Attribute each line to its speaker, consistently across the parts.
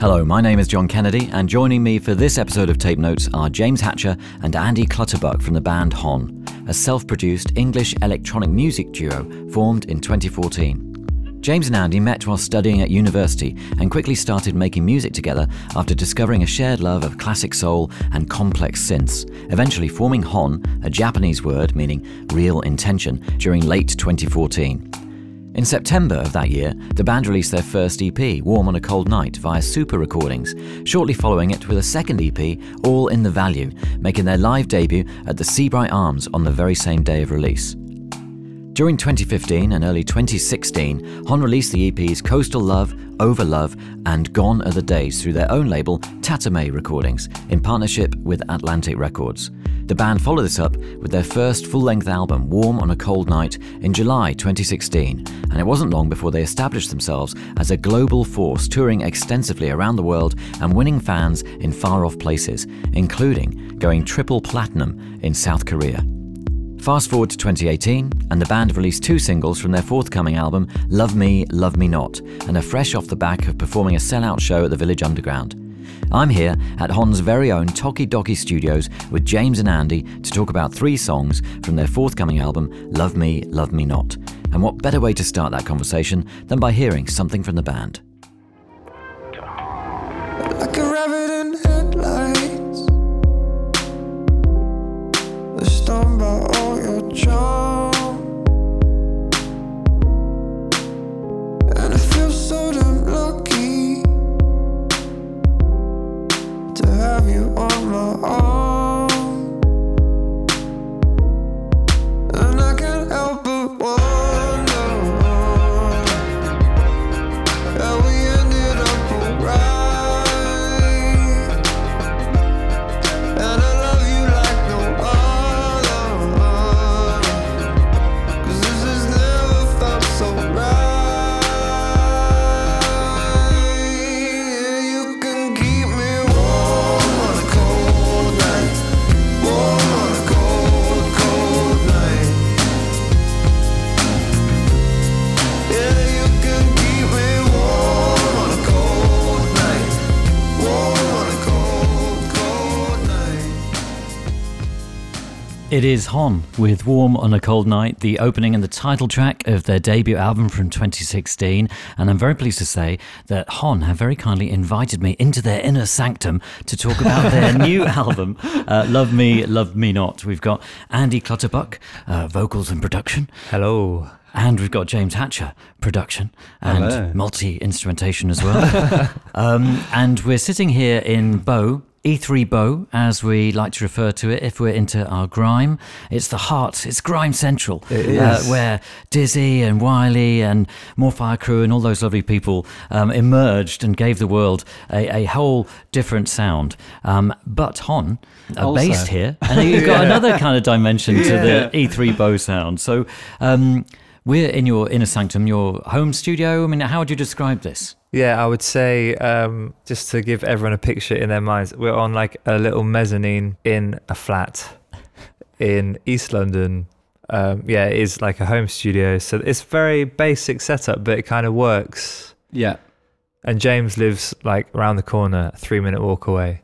Speaker 1: Hello, my name is John Kennedy, and joining me for this episode of Tape Notes are James Hatcher and Andy Clutterbuck from the band HONNE, a self produced English electronic music duo formed in 2014. James and Andy met while studying at university and quickly started making music together after discovering a shared love of classic soul and complex synths, eventually forming HONNE, a Japanese word meaning real intention, during late 2014. In September of that year, the band released their first EP, Warm on a Cold Night, via Super Recordings, shortly following it with a second EP, All in the Value, making their live debut at the Seabright Arms on the very same day of release. During 2015 and early 2016, HONNE released the EPs Coastal Love, Over Love, and Gone Are the Days through their own label, Tatemae Recordings, in partnership with Atlantic Records. The band followed this up with their first full length album, Warm on a Cold Night, in July 2016, and it wasn't long before they established themselves as a global force touring extensively around the world and winning fans in far off places, including going triple platinum in South Korea. Fast forward to 2018, and the band released two singles from their forthcoming album, Love Me, Love Me Not, and are fresh off the back of performing a sellout show at the Village Underground. I'm here at HONNE's very own Toki Doki Studios with James and Andy to talk about three songs from their forthcoming album, Love Me, Love Me Not. And what better way to start that conversation than by hearing something from the band?
Speaker 2: Like a rabbit in headlights. They're stunned by
Speaker 1: It is HONNE with Warm on a Cold Night, the opening and the title track of their debut album from 2016. And I'm very pleased to say that HONNE have very kindly invited me into their inner sanctum to talk about their new album, uh, Love Me, Love Me Not. We've got Andy Clutterbuck, uh, vocals and production.
Speaker 3: Hello.
Speaker 1: And we've got James Hatcher, production and multi instrumentation as well. um, and we're sitting here in Bow, E3 Bow, as we like to refer to it if we're into our grime. It's the heart, it's Grime Central,
Speaker 3: It
Speaker 1: uh, where Dizzee and Wiley and More Fire Crew and all those lovely people um, emerged and gave the world a, a whole different sound. Um, but HONNE are
Speaker 3: Also.
Speaker 1: based here, and you've got another kind of dimension to the E3 Bow sound. So, um, we're in your inner sanctum, your home studio. I mean, how would you describe this?
Speaker 3: Yeah, I would say um, just to give everyone a picture in their minds, we're on like a little mezzanine in a flat in East London. Um, yeah, it is like a home studio, so it's very basic setup, but it kind of works.
Speaker 4: Yeah,
Speaker 3: And James lives like around the corner, a three minute walk away.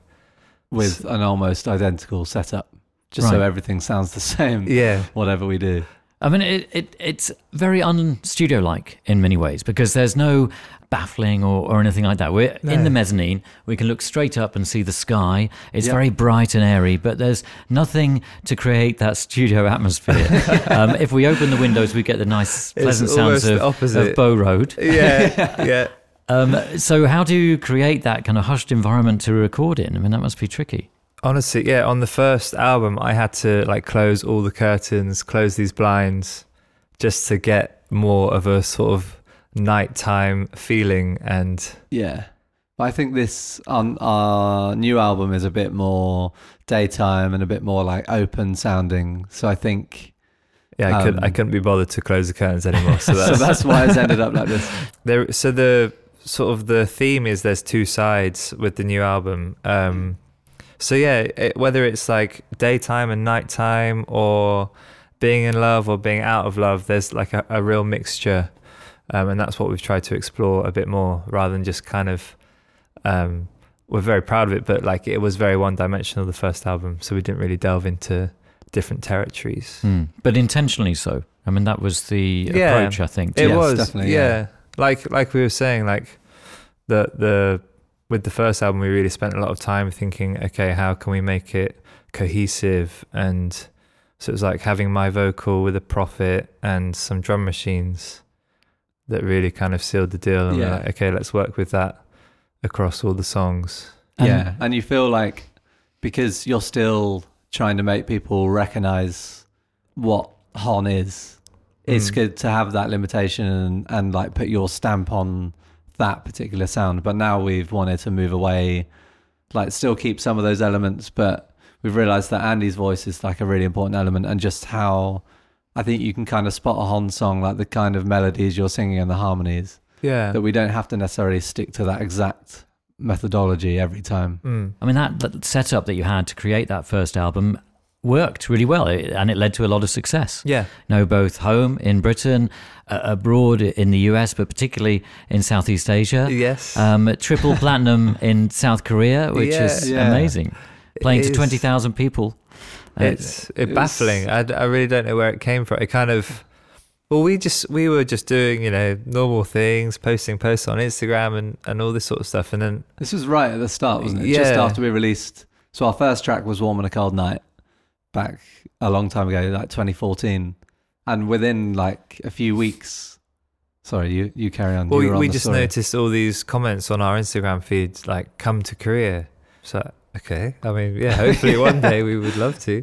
Speaker 4: with an almost identical setup, just so everything sounds the same.
Speaker 3: Yeah,
Speaker 4: Whatever we do.
Speaker 1: I mean, it, it it's very un-studio like in many ways because there's no baffling or, or anything like that. We're in the mezzanine. We can look straight up and see the sky. It's
Speaker 4: Yep.
Speaker 1: very bright and airy, but there's nothing to create that studio atmosphere. um, if we open the windows, we get the nice, pleasant sounds of, of Bow Road.
Speaker 3: yeah, yeah.
Speaker 1: Um, so, how do you create that kind of hushed environment to record in? I mean, that must be tricky.
Speaker 3: Honestly, yeah, on the first album, I had to like close all the curtains, close these blinds, just to get more of a sort of nighttime feeling. And
Speaker 4: Yeah. I think this on our new album is a bit more daytime and a bit more like open sounding. So I think
Speaker 3: Yeah, I, could, I
Speaker 4: Um,
Speaker 3: couldn't be bothered to close the curtains anymore. So
Speaker 4: so
Speaker 3: that's,
Speaker 4: that's why it's ended up like this.
Speaker 3: there. So the sort of the theme is there's two sides with the new album. Um, so yeah, it, whether it's like daytime and nighttime, or being in love or being out of love, there's like a, a real mixture, um, and that's what we've tried to explore a bit more, rather than just kind of. Um, we're very proud of it, but like it was very one-dimensional the first album, so we didn't really delve into different territories.
Speaker 1: Hmm. But intentionally so. I mean, that was the
Speaker 3: Yeah.
Speaker 1: approach, I think.
Speaker 3: It
Speaker 4: Yes,
Speaker 3: was
Speaker 4: definitely,
Speaker 3: yeah.
Speaker 4: yeah.
Speaker 3: Like like we were saying, like the the with the first album, we really spent a lot of time thinking, okay, how can we make it cohesive? And so it was like having my vocal with a prophet and some drum machines that really kind of sealed the deal. And we're like, okay, let's work with that across all the songs.
Speaker 1: And-
Speaker 4: yeah, and you feel like because you're still trying to make people recognize what HONNE is, it's
Speaker 3: Mm.
Speaker 4: good to have that limitation and, and like put your stamp on that particular sound. But now we've wanted to move away, like still keep some of those elements, but we've realized that Andy's voice is like a really important element and just how I think you can kind of spot a HONNE song, like the kind of melodies you're singing and the harmonies,
Speaker 3: Yeah.
Speaker 4: that we don't have to necessarily stick to that exact methodology every time.
Speaker 3: Mm.
Speaker 1: I mean, that, that setup that you had to create that first album worked really well, and it led to a lot of success.
Speaker 3: Yeah.
Speaker 1: You know, both home in Britain, uh, abroad in the US, but particularly in Southeast Asia.
Speaker 3: Yes.
Speaker 1: Um, triple platinum in South Korea, which
Speaker 3: Yeah.
Speaker 1: is
Speaker 4: Yeah.
Speaker 1: amazing. Playing
Speaker 3: It
Speaker 1: to 20,000 people.
Speaker 3: It's it
Speaker 4: it's-
Speaker 3: baffling. I, d- I really don't know where it came from. It kind of, well, we just we were just doing you know normal things, posting posts on Instagram and and all this sort of stuff, and then
Speaker 4: This was right at the start, wasn't it? Just after we released. So our first track was "Warm on a Cold Night," back a long time ago, like 2014, and within like a few weeks. Sorry, you you carry on.
Speaker 3: well,
Speaker 4: You
Speaker 3: we,
Speaker 4: on
Speaker 3: just
Speaker 4: story.
Speaker 3: noticed all these comments on our Instagram feeds like "Come to Korea." So okay, I mean, yeah, hopefully one day we would love to.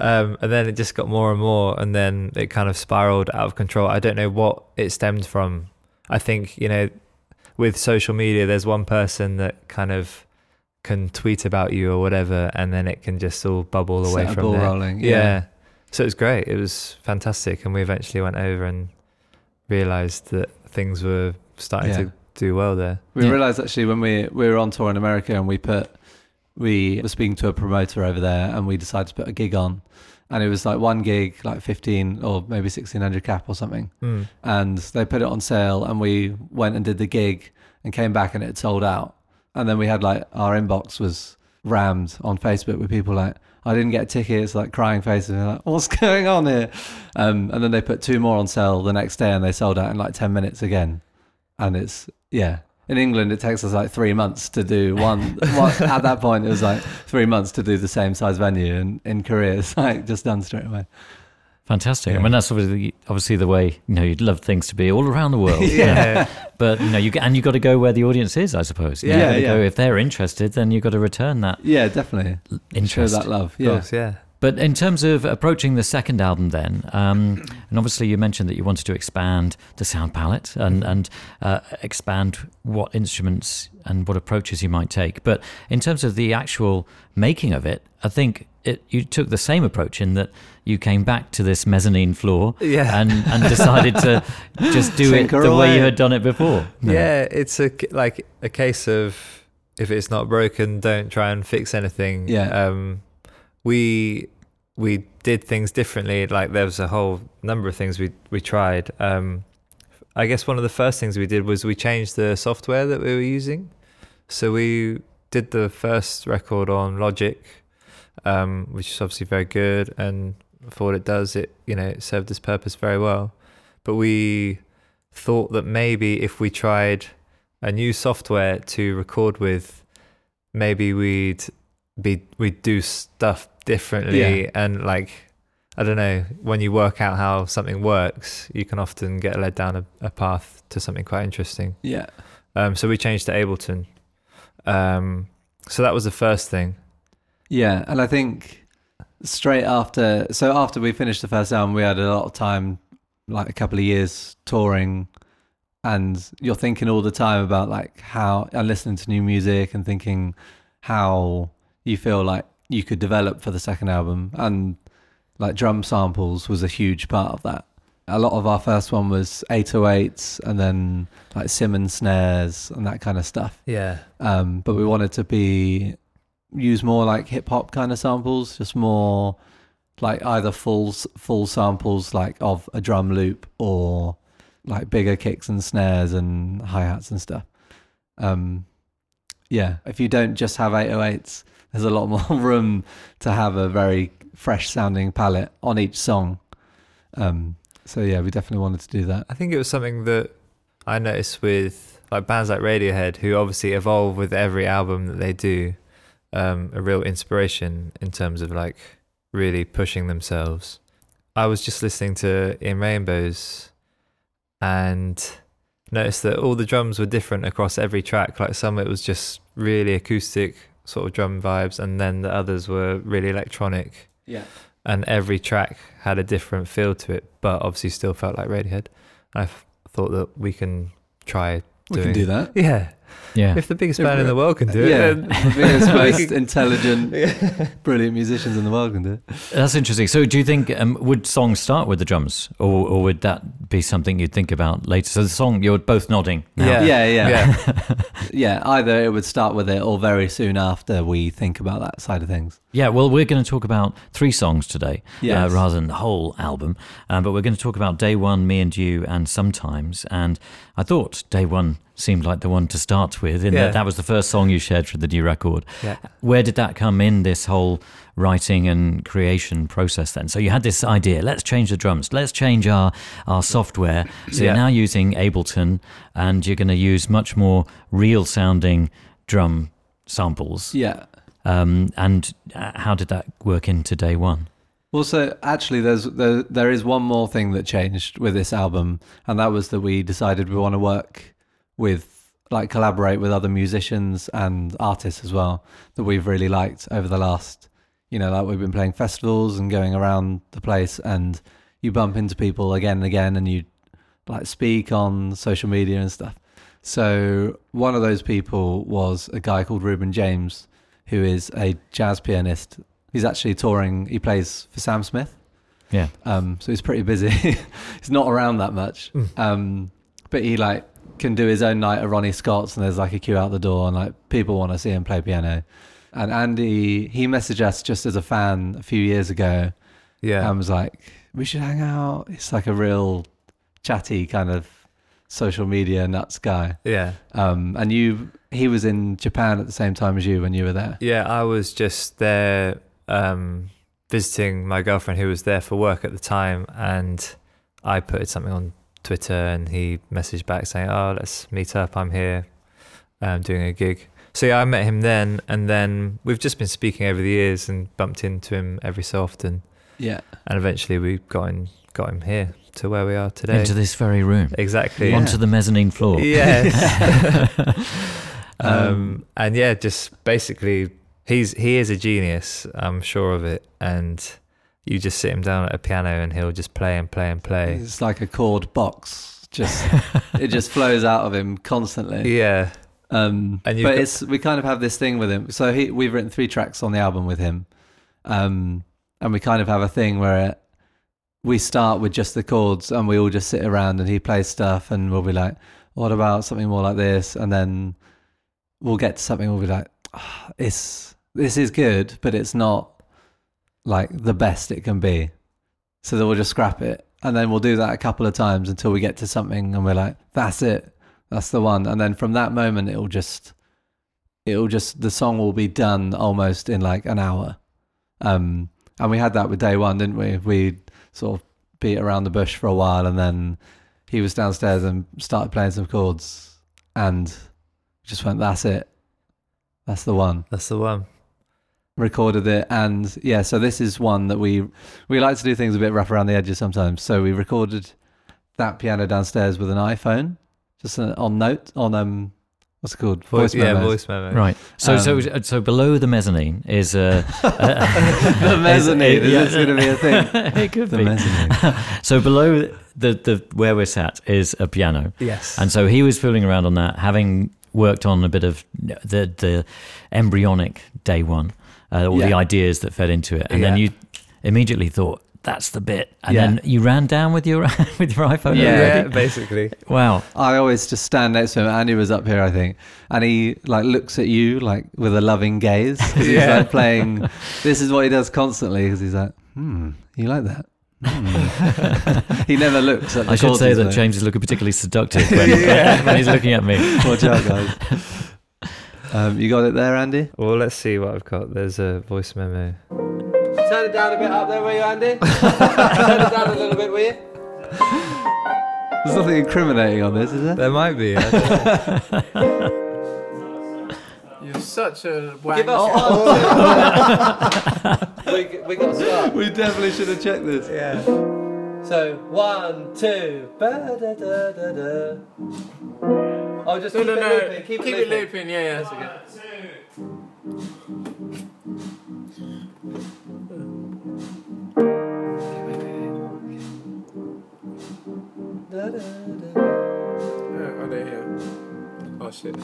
Speaker 3: Um, and then it just got more and more, and then it kind of spiraled out of control. I don't know what it stemmed from. I think you know, with social media, there's one person that kind of can tweet about you or whatever, and then it can just all bubble away
Speaker 4: Set a
Speaker 3: from
Speaker 4: ball
Speaker 3: there.
Speaker 4: rolling.
Speaker 3: Yeah.
Speaker 4: Yeah.
Speaker 3: So it was great. It was fantastic, and we eventually went over and realized that things were starting
Speaker 4: Yeah.
Speaker 3: to do well there.
Speaker 4: We
Speaker 1: Yeah.
Speaker 4: realized actually when we we were on tour in America and we put we were speaking to a promoter over there and we decided to put a gig on, and it was like one gig, like 15 or maybe 1600 cap or something.
Speaker 3: Mm.
Speaker 4: and they put it on sale and we went and did the gig and came back and it sold out and then we had like our inbox was rammed on facebook with people like i didn't get tickets like crying faces like what's going on here? Um, and then they put two more on sale the next day and they sold out in like 10 minutes again. And it's yeah. In england it takes us like three months to do one, one at that point it was like three months to do the same size venue. And in korea it's like just done straight away
Speaker 1: Fantastic. I mean, that's obviously, obviously the way, you know, you'd love things to be all around the world.
Speaker 3: Yeah.
Speaker 1: But, you know, you, and you've got to go where the audience is, I suppose. You
Speaker 3: Yeah,
Speaker 4: yeah.
Speaker 1: Go, if they're interested, then you've got to return that
Speaker 4: yeah definitely show that love
Speaker 3: Of
Speaker 4: yeah
Speaker 3: course, yeah.
Speaker 1: But in terms of approaching the second album, then, um, and obviously you mentioned that you wanted to expand the sound palette and and uh, expand what instruments and what approaches you might take. But in terms of the actual making of it, I think it you took the same approach in that you came back to this mezzanine floor
Speaker 3: Yeah.
Speaker 1: and and decided to just do it the way you had done it before. No.
Speaker 3: Yeah, it's a c- like a case of if it's not broken, don't try and fix anything.
Speaker 4: Yeah.
Speaker 3: Um, we we did things differently. Like there was a whole number of things we we tried. Um, I guess one of the first things we did was we changed the software that we were using. So we did the first record on Logic, um, which is obviously very good, and for what it does, it you know it served its purpose very well. But we thought that maybe if we tried a new software to record with, maybe we'd be we'd do stuff differently
Speaker 4: Yeah.
Speaker 3: and like I don't know when you work out how something works, you can often get led down a, a path to something quite interesting.
Speaker 4: yeah
Speaker 3: Um, so we changed to Ableton. Um, so that was the first thing.
Speaker 4: Yeah, and I think straight after, so after we finished the first album, we had a lot of time, like a couple of years touring and you're thinking all the time about like how and listening to new music and thinking how you feel like you could develop for the second album and like drum samples was a huge part of that a lot of our first one was 808s and then like Simmons snares and that kind of stuff
Speaker 3: Yeah.
Speaker 4: um, but we wanted to be use more like hip hop kind of samples, just more like either full full samples like of a drum loop or like bigger kicks and snares and hi hats and stuff. Um, yeah, if you don't just have 808s, there's a lot more room to have a very fresh sounding palette on each song. Um, so yeah, we definitely wanted to do that.
Speaker 3: I think it was something that I noticed with like bands like Radiohead, who obviously evolve with every album that they do. Um, a real inspiration in terms of like really pushing themselves. I was just listening to In Rainbows and noticed that all the drums were different across every track. Like some it was just really acoustic sort of drum vibes, and then the others were really electronic
Speaker 4: Yeah.
Speaker 3: and every track had a different feel to it, but obviously still felt like Radiohead. I thought that we can try.
Speaker 4: We
Speaker 3: doing,
Speaker 4: can do that.
Speaker 3: Yeah,
Speaker 1: Yeah.
Speaker 3: if the biggest
Speaker 4: If
Speaker 3: band in the world can do it,
Speaker 4: yeah,
Speaker 3: then-
Speaker 4: the biggest, most
Speaker 3: can-
Speaker 4: intelligent, brilliant musicians in the world can do it.
Speaker 1: That's interesting. So, do you think um, would songs start with the drums, or, or would that be something you'd think about later? So, the song you're both nodding. Now.
Speaker 3: Yeah.
Speaker 4: Yeah, yeah,
Speaker 3: yeah,
Speaker 4: yeah. Either it would start with it, or very soon after we think about that side of things.
Speaker 1: Yeah, well, we're going to talk about three songs today
Speaker 4: Yes.
Speaker 1: uh, rather than the whole album. Um, but we're going to talk about Day One, Me and You, and Sometimes. And I thought Day One seemed like the one to start with, in
Speaker 3: Yeah.
Speaker 1: that that was the first song you shared for the new record.
Speaker 3: yeah.
Speaker 1: Where did that come in, this whole writing and creation process then? So you had this idea, let's change the drums, let's change our, our software. So you're now using Ableton and you're going to use much more real sounding drum samples.
Speaker 4: Yeah.
Speaker 1: Um, and uh, how did that work into day one?
Speaker 4: Well, so actually, there's there, there is one more thing that changed with this album, and that was that we decided we want to work with, like, collaborate with other musicians and artists as well that we've really liked over the last, you know, like we've been playing festivals and going around the place, and you bump into people again and again, and you like speak on social media and stuff. So one of those people was a guy called Reuben James, who is a jazz pianist. He's actually touring. He plays for Sam Smith.
Speaker 1: Yeah.
Speaker 4: Um, so he's pretty busy. he's not around that much.
Speaker 3: Mm.
Speaker 4: Um, but he like can do his own night at Ronnie Scott's, and there's like a queue out the door, and like people want to see him play piano. And Andy, he messaged us just as a fan a few years ago,
Speaker 3: yeah.
Speaker 4: and was like, "We should hang out." It's like a real chatty kind of social media nuts guy.
Speaker 3: yeah.
Speaker 4: Um, and you, he was in Japan at the same time as you when you were there.
Speaker 3: Yeah, I was just there um, visiting my girlfriend who was there for work at the time, and I put something on Twitter, and he messaged back saying, "Oh, let's meet up. I'm here, um, doing a gig." So yeah, I met him then, and then we've just been speaking over the years and bumped into him every so often,
Speaker 4: Yeah.
Speaker 3: and eventually we got him got him here to where we are today.
Speaker 1: Into this very room,
Speaker 3: exactly.
Speaker 4: Yeah.
Speaker 1: onto the mezzanine floor.
Speaker 3: Yes. um,
Speaker 4: Um,
Speaker 3: and yeah, just basically, he's he is a genius. I'm sure of it. And you just sit him down at a piano, and he'll just play and play and play.
Speaker 4: It's like a chord box. Just it just flows out of him constantly.
Speaker 3: Yeah,
Speaker 4: Um, but
Speaker 3: got-
Speaker 4: it's we kind of have this thing with him. So he we've written three tracks on the album with him, um, and we kind of have a thing where we start with just the chords, and we all just sit around, and he plays stuff, and we'll be like, "What about something more like this?" And then we'll get to something, we'll be like, "Ah, "It's this is good, but it's not like the best it can be." So then we'll just scrap it, and then we'll do that a couple of times until we get to something, and we're like, "That's it." That's the one. And then from that moment, it'll just, it'll just, the song will be done almost in like an hour. Um, and we had that with day one, didn't we? We sort of beat around the bush for a while and then he was downstairs and started playing some chords and just went, that's it. That's the one.
Speaker 3: that's the one.
Speaker 4: Recorded it. And yeah, so this is one that we, we like to do things a bit rough around the edges sometimes. So we recorded that piano downstairs with an iPhone, just uh, on note, on, um, what's it called?
Speaker 3: Voice, yeah,
Speaker 4: memos.
Speaker 3: voice memo.
Speaker 1: Right. So,
Speaker 4: Um,
Speaker 1: so, so below the mezzanine is uh,
Speaker 4: the mezzanine. Is
Speaker 1: yeah.
Speaker 4: this going to be a thing?
Speaker 1: it could
Speaker 4: The
Speaker 1: be.
Speaker 4: mezzanine.
Speaker 1: So below the the where we're sat is a piano,
Speaker 3: Yes.
Speaker 1: and so he was fooling around on that, having worked on a bit of the the embryonic day one, uh, all the ideas that fed into it, and then you immediately thought that's the bit, and
Speaker 4: Yeah.
Speaker 1: then you ran down with your with your iPhone.
Speaker 3: yeah,
Speaker 1: already?
Speaker 3: basically.
Speaker 1: Wow.
Speaker 4: I always just stand next to him. Andy was up here, I think, and he like looks at you like with a loving gaze. 'cause He's
Speaker 3: Yeah.
Speaker 4: like playing. This is what he does constantly because he's like, hmm, you like that? Hmm. he never looks at the
Speaker 1: I should say that
Speaker 4: though.
Speaker 1: James is looking particularly seductive when, when he's looking at me.
Speaker 4: Watch out, guys. Um, you got it there, Andy?
Speaker 3: Well, let's see what I've got. There's a voice memo.
Speaker 4: Turn it down a bit up there, will you, Andy? Turn it down a little bit, will you? There's nothing incriminating on this, is there?
Speaker 3: There might be. I don't know.
Speaker 5: You're such a
Speaker 4: Give us one. we, we got to start. We definitely should have checked this.
Speaker 3: yeah.
Speaker 4: So one, two, ba-da-da-da-da. Oh, just
Speaker 5: No,
Speaker 4: keep
Speaker 5: no,
Speaker 4: it
Speaker 5: no.
Speaker 4: looping.
Speaker 5: Keep,
Speaker 4: Keep,
Speaker 5: it looping. Yeah, yeah, that's okay. Oh, oh, there, yeah. Oh shit.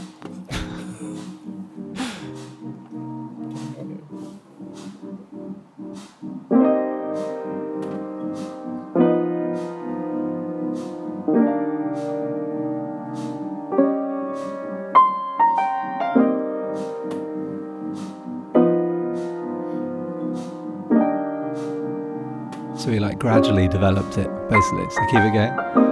Speaker 4: So we like gradually developed it, basically. to keep it going.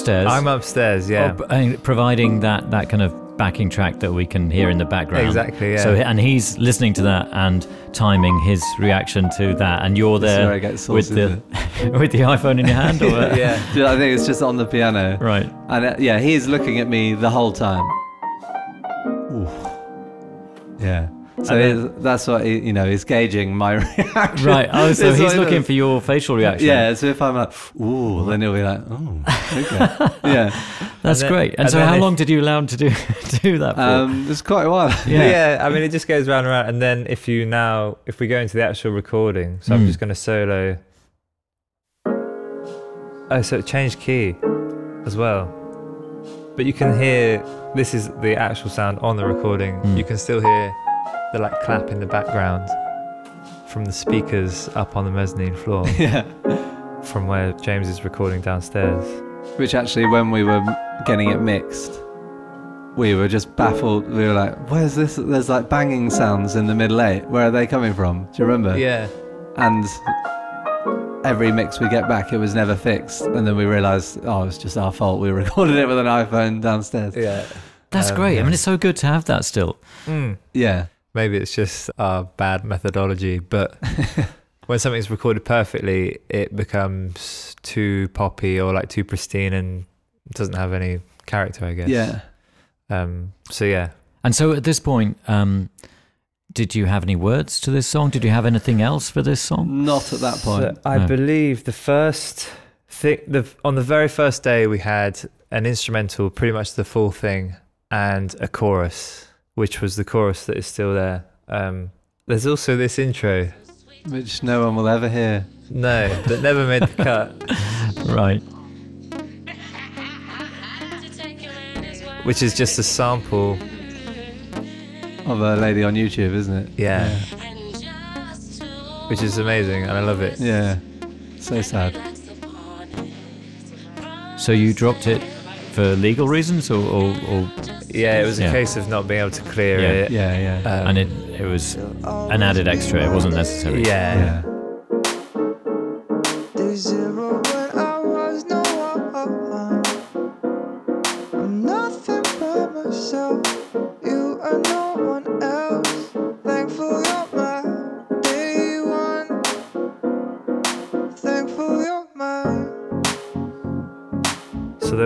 Speaker 1: Upstairs.
Speaker 3: I'm upstairs. Yeah.
Speaker 1: Oh, p- uh, providing that that kind of backing track that we can hear in the background.
Speaker 3: Exactly, yeah.
Speaker 1: So and he's listening to that and timing his reaction to that, and you're there
Speaker 4: where
Speaker 1: with the with the iPhone in your hand, or
Speaker 3: yeah.
Speaker 4: I think it's just on the piano.
Speaker 1: right.
Speaker 4: And uh, yeah, he's looking at me the whole time. Ooh. Yeah. So
Speaker 3: then-
Speaker 4: that's what he, you know. He's gauging my reaction.
Speaker 1: Right. Oh, so he's looking
Speaker 4: does.
Speaker 1: for your facial reaction.
Speaker 4: Yeah. So if I'm like, ooh, then he'll be like, oh, okay. yeah.
Speaker 1: That's
Speaker 3: And then-
Speaker 1: great. And,
Speaker 3: and
Speaker 1: so, how
Speaker 3: if-
Speaker 1: long did you allow him to do do that for?
Speaker 4: Um, it's quite a while.
Speaker 1: Yeah.
Speaker 3: yeah. I mean, it just goes round and round. And then if you now, if we go into the actual recording, so I'm
Speaker 1: Mm.
Speaker 3: just going to solo. Oh, so it changed key as well. But you can hear this is the actual sound on the recording.
Speaker 1: Mm.
Speaker 3: You can still hear the like clap in the background from the speakers up on the mezzanine floor
Speaker 4: yeah.
Speaker 3: from where James is recording downstairs.
Speaker 4: Which actually, when we were getting it mixed, we were just baffled. We were like, "Where's this? There's like banging sounds in the middle eight. Where are they coming from?" Do you remember?
Speaker 3: Yeah.
Speaker 4: And every mix we get back, it was never fixed. And then we realised, oh, it's just our fault. We recorded it with an iPhone downstairs.
Speaker 3: Yeah.
Speaker 1: That's
Speaker 3: um,
Speaker 1: great. I mean, it's so good to have that still.
Speaker 3: Mm.
Speaker 4: Yeah.
Speaker 3: Maybe it's just our bad methodology, but when something's recorded perfectly, it becomes too poppy or like too pristine and doesn't have any character, I guess.
Speaker 4: Yeah.
Speaker 3: Um. So yeah.
Speaker 1: And so, at this point, um, did you have any words to this song? Did you have anything else for this song?
Speaker 4: Not at that point.
Speaker 3: So I
Speaker 1: No.
Speaker 3: believe the first thing, the on the very first day, we had an instrumental, pretty much the full thing, and a chorus, which was the chorus that is still there. Um. There's also this intro.
Speaker 4: Which no one will ever hear.
Speaker 3: No, that never made the cut.
Speaker 1: Right.
Speaker 3: which is just a sample.
Speaker 4: Of a lady on YouTube, isn't it?
Speaker 3: Yeah, which is amazing, and I love it.
Speaker 4: Yeah. So sad.
Speaker 1: So you dropped it for legal reasons, or, or, or
Speaker 3: Yeah, it was a
Speaker 1: Yeah.
Speaker 3: case of not being able to clear
Speaker 1: Yeah.
Speaker 3: it.
Speaker 4: Yeah, yeah.
Speaker 3: Um,
Speaker 1: and it it was an added extra. It wasn't necessary.
Speaker 3: yeah.
Speaker 4: yeah.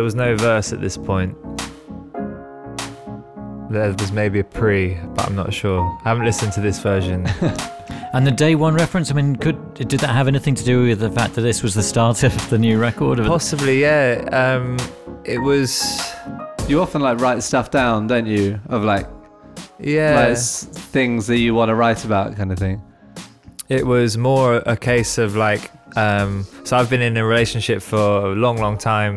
Speaker 2: Was no
Speaker 3: verse at this point. There was maybe a pre, but I'm not sure. I haven't listened to this version.
Speaker 1: And the day one reference, I mean, could did that have anything to do with the fact that this was the start of the new record?
Speaker 3: Possibly, yeah. Um, it was,
Speaker 4: You often like write stuff down, don't you? Of like,
Speaker 3: yeah.
Speaker 4: like things that you want to write about, kind of thing.
Speaker 3: It was more a case of like, um, so I've been in a relationship for a long, long time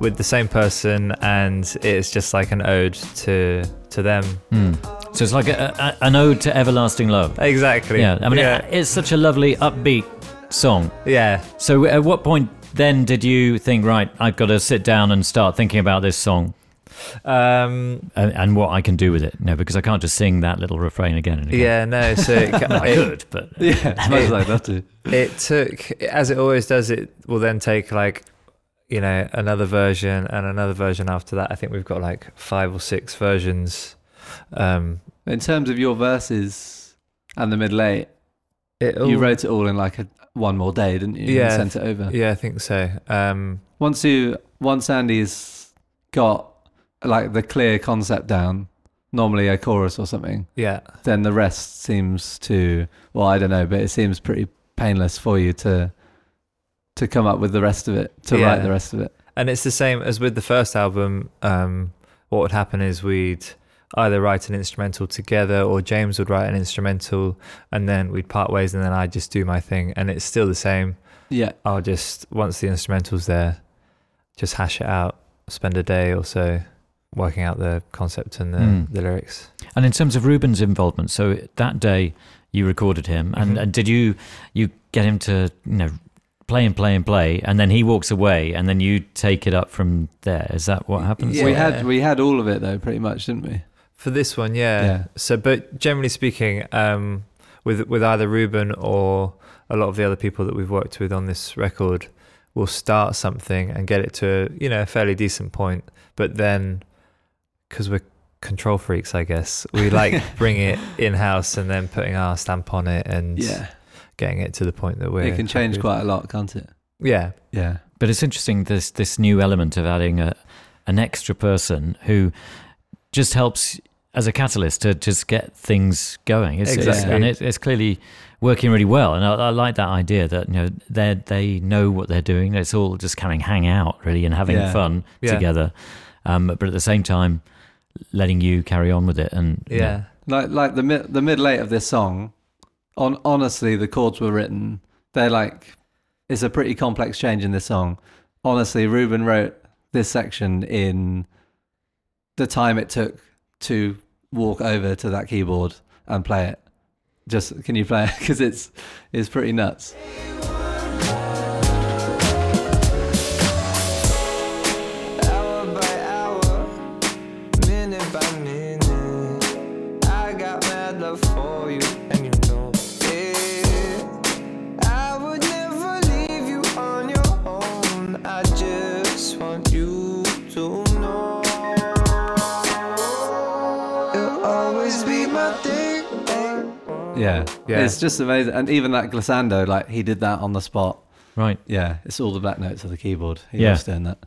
Speaker 3: with the same person, and it's just like an ode to to them.
Speaker 1: Hmm. So it's like a, a, an ode to everlasting love.
Speaker 3: Exactly.
Speaker 1: Yeah, I mean,
Speaker 3: yeah.
Speaker 1: It, it's such a lovely upbeat song.
Speaker 3: yeah.
Speaker 1: So at what point then did you think, right, I've got to sit down and start thinking about this song
Speaker 3: Um,
Speaker 1: and, and what I can do with it? No, because I can't just sing that little refrain again and again.
Speaker 3: yeah. No. So it,
Speaker 1: I
Speaker 3: it,
Speaker 1: could, but
Speaker 4: Yeah, as much as I'd
Speaker 3: it took, as it always does, it will then take like, you know, another version and another version after that. I think we've got like five or six versions. Um,
Speaker 4: In terms of your verses and the middle eight,
Speaker 3: it
Speaker 4: you wrote it all in like a one more day, didn't you?
Speaker 3: Yeah.
Speaker 4: And sent it over.
Speaker 3: Yeah, I think so. Um,
Speaker 4: Once you, once Andy's got like the clear concept down, normally a chorus or something,
Speaker 3: yeah.
Speaker 4: then the rest seems to, well, I don't know, but it seems pretty painless for you to to come up with the rest of it, to write the rest of it.
Speaker 3: And it's the same as with the first album. Um, what would happen is we'd either write an instrumental together or James would write an instrumental and then we'd part ways and then I'd just do my thing. And it's still the same.
Speaker 4: Yeah.
Speaker 3: I'll just, once the instrumental's there, just hash it out, spend a day or so working out the concept and the,
Speaker 1: Mm.
Speaker 3: the lyrics.
Speaker 1: And in terms of Reuben's involvement, so that day you recorded him, and,
Speaker 3: Mhm.
Speaker 1: and did you you get him to you know play and play and play, and then he walks away, and then you take it up from there? Is that what happens?
Speaker 3: Yeah.
Speaker 4: We had we had all of it though, pretty much, didn't we?
Speaker 3: For this one, yeah.
Speaker 4: Yeah.
Speaker 3: So, but generally speaking, um, with with either Reuben or a lot of the other people that we've worked with on this record, we'll start something and get it to you know a fairly decent point, but then because we're control freaks, I guess we like bring it in house and then putting our stamp on it and
Speaker 4: Yeah.
Speaker 3: Getting it to the point that we're
Speaker 4: it can change
Speaker 3: happy
Speaker 4: quite a lot, can't it?
Speaker 3: Yeah,
Speaker 4: Yeah.
Speaker 1: But it's interesting this this new element of adding a an extra person who just helps as a catalyst to just get things going. It's, it's-
Speaker 3: Exactly.
Speaker 1: and it, it's clearly working really well. And I, I like that idea that you know they they know what they're doing. It's all just kind of hang out really and having
Speaker 4: Yeah.
Speaker 1: fun
Speaker 3: Yeah.
Speaker 1: together. Um, but at the same time, letting you carry on with it. And you know,
Speaker 3: yeah,
Speaker 4: Like like the mid the middle eight of this song, on honestly, the chords were written. They're like it's a pretty complex change in this song. Honestly, Reuben wrote this section in the time it took to walk over to that keyboard and play it. Just can you play it? Because it's it's pretty nuts. Yeah,
Speaker 3: Yeah.
Speaker 4: It's just amazing, and even that glissando, like he did that on the spot.
Speaker 1: right.
Speaker 4: Yeah, it's all the black notes of the keyboard. He
Speaker 1: Yeah.
Speaker 4: loves doing that.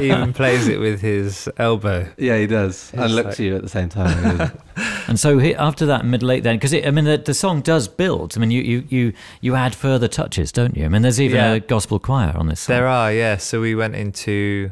Speaker 3: he even plays it with his elbow.
Speaker 4: Yeah, he does, and looks
Speaker 3: like-
Speaker 4: at you at the same time.
Speaker 1: And so he, after that middle eight, then because I mean the, the song does build. I mean you, you you you add further touches, don't you? I mean there's even
Speaker 3: Yeah.
Speaker 1: a gospel choir on this song.
Speaker 3: There are, yeah. So we went into.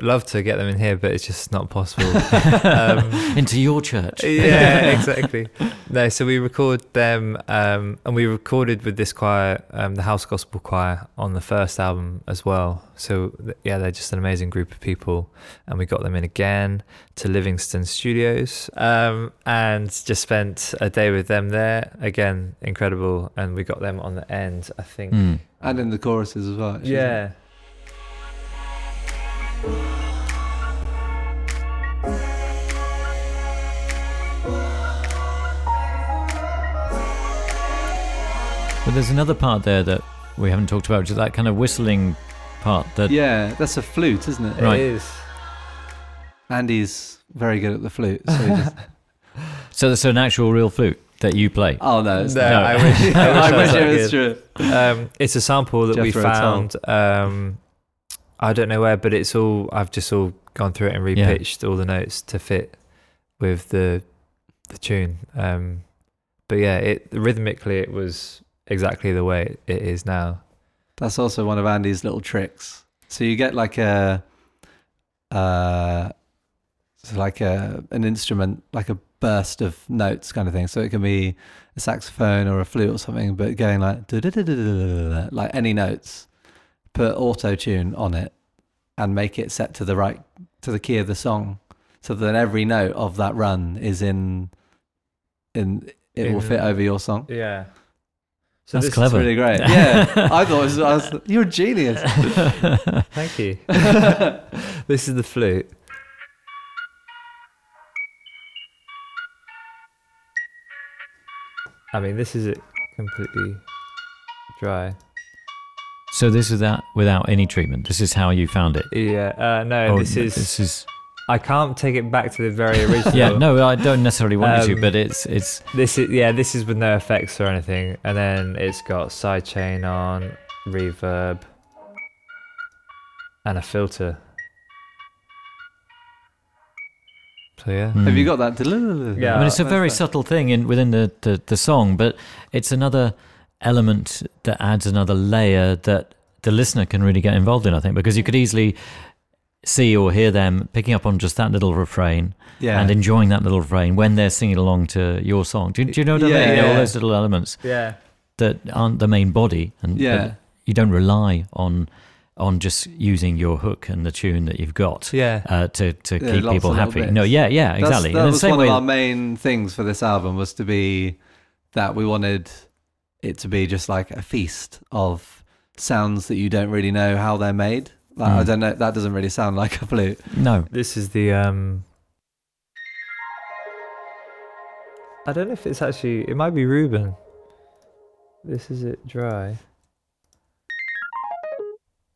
Speaker 3: Love to get them in here, but it's just not possible. um,
Speaker 1: into your church.
Speaker 3: yeah, exactly. No, so we record them, um, and we recorded with this choir, um, the House Gospel Choir, on the first album as well. So th- yeah, they're just an amazing group of people, and we got them in again to Livingston Studios, um, and just spent a day with them there. Again, incredible, and we got them on the end. I think.
Speaker 1: Mm.
Speaker 4: and in the choruses as well. actually.
Speaker 3: Yeah.
Speaker 1: But there's another part there that we haven't talked about, which is that kind of whistling part. That
Speaker 4: yeah, that's a flute, isn't it?
Speaker 1: Right.
Speaker 3: It is.
Speaker 4: Andy's very good at the flute. So he just,
Speaker 1: so that's an actual real flute that you play.
Speaker 4: oh no, it's
Speaker 3: No,
Speaker 4: not.
Speaker 3: I wish, I
Speaker 4: I
Speaker 3: wish,
Speaker 4: wish it
Speaker 3: was
Speaker 4: was true.
Speaker 3: Um, it's a sample that we
Speaker 4: Jethro Tull.
Speaker 3: found um, I don't know where, but it's all I've just all gone through it and
Speaker 1: Yeah.
Speaker 3: repitched all the notes to fit with the the tune. Um, but yeah, it rhythmically it was exactly the way it is now.
Speaker 4: That's also one of Andy's little tricks. So you get like a, uh, like a an instrument, like a burst of notes kind of thing. So it can be a saxophone or a flute or something, but going like like any notes. Put auto tune on it and make it set to the right to the key of the song, so that every note of that run is in in it will fit over your song.
Speaker 3: Yeah. So
Speaker 1: That's
Speaker 3: this
Speaker 1: clever.
Speaker 4: It's really great. Yeah, I thought it was, I was you're a genius.
Speaker 3: Thank you. this is the flute. I mean, this is it completely dry.
Speaker 1: So this is that without any treatment. This is how you found it.
Speaker 3: Yeah. Uh, no,
Speaker 1: Oh,
Speaker 3: this is.
Speaker 1: This is.
Speaker 3: I can't take it back to the very original.
Speaker 1: Yeah. No, I don't necessarily want you to,
Speaker 3: Um,
Speaker 1: but it's it's
Speaker 3: This is yeah. This is with no effects or anything, and then it's got sidechain on, reverb, and a filter. So yeah.
Speaker 4: Have you got that?
Speaker 3: Yeah.
Speaker 1: I mean, it's a very
Speaker 4: right.
Speaker 1: subtle thing in within the, the, the song, but it's another element that adds another layer that the listener can really get involved in. I think because you could easily see or hear them picking up on just that little refrain
Speaker 4: Yeah.
Speaker 1: and enjoying that little refrain when they're singing along to your song. Do, do you know what I
Speaker 4: Yeah,
Speaker 1: mean? Know, all those little elements
Speaker 3: Yeah.
Speaker 1: that aren't the main body, and
Speaker 4: Yeah.
Speaker 1: you don't rely on on just using your hook and the tune that you've got
Speaker 3: Yeah.
Speaker 1: uh, to to
Speaker 4: Yeah,
Speaker 1: keep people happy. No, yeah, yeah,
Speaker 4: That's-
Speaker 1: exactly.
Speaker 4: That
Speaker 1: In the
Speaker 4: was
Speaker 1: same
Speaker 4: one
Speaker 1: way
Speaker 4: of our main things for this album was to be that we wanted it to be just like a feast of sounds that you don't really know how they're made. Like, I
Speaker 1: Mm.
Speaker 4: don't know. That doesn't really sound like a flute.
Speaker 1: no.
Speaker 3: This is the um I don't know if it's actually it might be Reuben. This is it dry.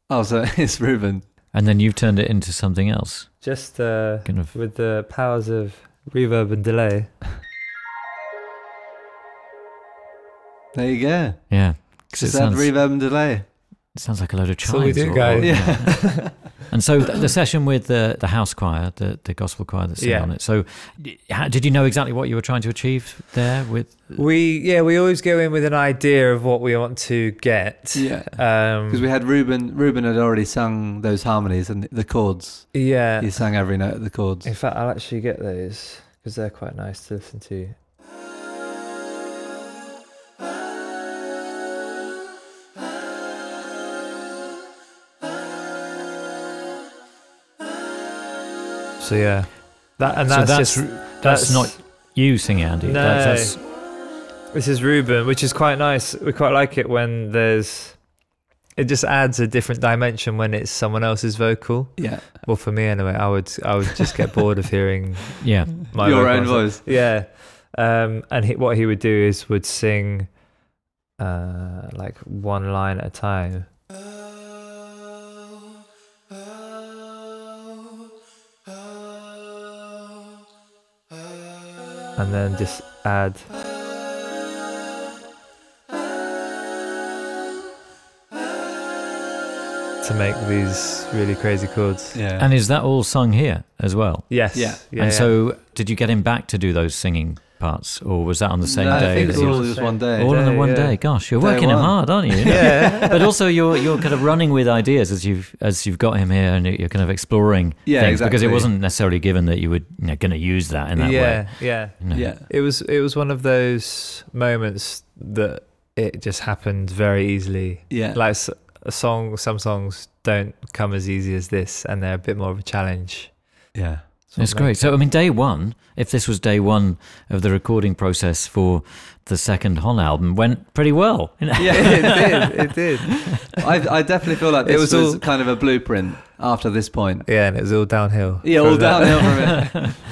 Speaker 4: Oh, so it's Reuben.
Speaker 1: And then you've turned it into something else.
Speaker 3: Just uh
Speaker 1: Kind of
Speaker 3: with the powers of reverb and delay.
Speaker 4: There you go.
Speaker 1: yeah. 'Cause it
Speaker 4: Just add reverb and delay.
Speaker 1: it sounds like a load of
Speaker 3: That's what we
Speaker 1: chimes.
Speaker 3: do,
Speaker 1: or-
Speaker 3: guys.
Speaker 1: or-
Speaker 4: Yeah.
Speaker 1: And so the, the session with the the house choir, the the gospel choir that's
Speaker 3: Yeah.
Speaker 1: on it. So, how, did you know exactly what you were trying to achieve there? With
Speaker 3: We yeah, we always go in with an idea of what we want to get.
Speaker 4: yeah.
Speaker 3: Um
Speaker 4: Because we had Reuben. Reuben had already sung those harmonies and the chords.
Speaker 3: yeah.
Speaker 4: He sang every note of the chords.
Speaker 3: In fact, I'll actually get those because they're quite nice to listen to. So yeah, that and
Speaker 1: so
Speaker 3: that's,
Speaker 1: that's
Speaker 3: just
Speaker 1: that's, not you singing, Andy.
Speaker 3: No.
Speaker 1: That's,
Speaker 3: this is Reuben, which is quite nice. We quite like it when there's. It just adds a different dimension when it's someone else's vocal.
Speaker 4: Yeah.
Speaker 3: Well, for me anyway, I would I would just get bored of hearing
Speaker 1: yeah.
Speaker 3: my
Speaker 4: Your own
Speaker 3: on
Speaker 4: voice.
Speaker 3: Yeah, um, and he, what he would do is would sing uh, like one line at a time. And then just add. To make these really crazy chords.
Speaker 4: Yeah.
Speaker 1: And is that all sung here as well?
Speaker 3: Yes.
Speaker 4: Yeah.
Speaker 3: Yeah.
Speaker 1: and
Speaker 3: yeah.
Speaker 1: so, did you get him back to do those singing parts, or was that on the same
Speaker 4: No,
Speaker 1: day?
Speaker 4: I think
Speaker 1: that
Speaker 4: it's
Speaker 1: you-
Speaker 4: all just one day.
Speaker 1: all in the one
Speaker 3: yeah.
Speaker 1: day. Gosh, you're
Speaker 4: Day
Speaker 1: working him hard, aren't you?
Speaker 3: yeah.
Speaker 1: but also you're you're kind of running with ideas as you've as you've got him here and you're kind of exploring
Speaker 4: Yeah,
Speaker 1: things because it wasn't necessarily given that you were you know, going to use that in that
Speaker 3: yeah.
Speaker 1: way.
Speaker 3: Yeah.
Speaker 1: you know.
Speaker 4: Yeah.
Speaker 3: It was it was one of those moments that it just happened very easily.
Speaker 4: Yeah.
Speaker 3: Like a song, some songs don't come as easy as this, and they're a bit more of a challenge.
Speaker 4: yeah.
Speaker 3: So
Speaker 1: It's great. So I mean, day one, if this was day one of the recording process for the second HONNE album, went pretty well.
Speaker 3: Yeah, it did. It did.
Speaker 4: I, I definitely feel like
Speaker 3: It
Speaker 4: this
Speaker 3: was
Speaker 4: was,
Speaker 3: all-
Speaker 4: kind of a blueprint after this point.
Speaker 3: Yeah, and it was all downhill.
Speaker 4: Yeah, all downhill from it.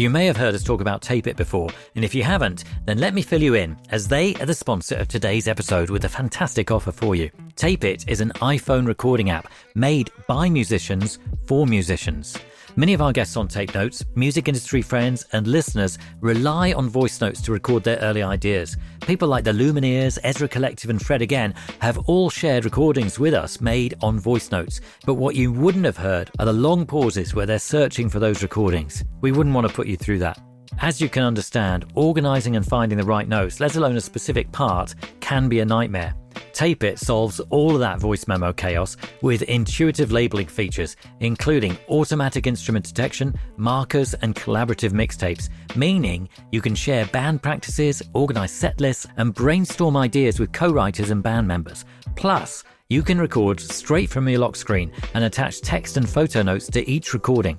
Speaker 1: You may have heard us talk about Tape It before, and if you haven't, then let me fill you in, as they are the sponsor of today's episode with a fantastic offer for you. Tape It is an iPhone recording app made by musicians for musicians. Many of our guests on Tape Notes, music industry friends, and listeners rely on voice notes to record their early ideas. People like the Lumineers, Ezra Collective, and Fred Again have all shared recordings with us made on voice notes. But what you wouldn't have heard are the long pauses where they're searching for those recordings. We wouldn't want to put you through that. As you can understand, organising and finding the right notes, let alone a specific part, can be a nightmare. Tape It solves all of that voice memo chaos with intuitive labeling features, including automatic instrument detection, markers, and collaborative mixtapes, meaning you can share band practices, organize set lists, and brainstorm ideas with co writers and band members. Plus, you can record straight from your lock screen and attach text and photo notes to each recording.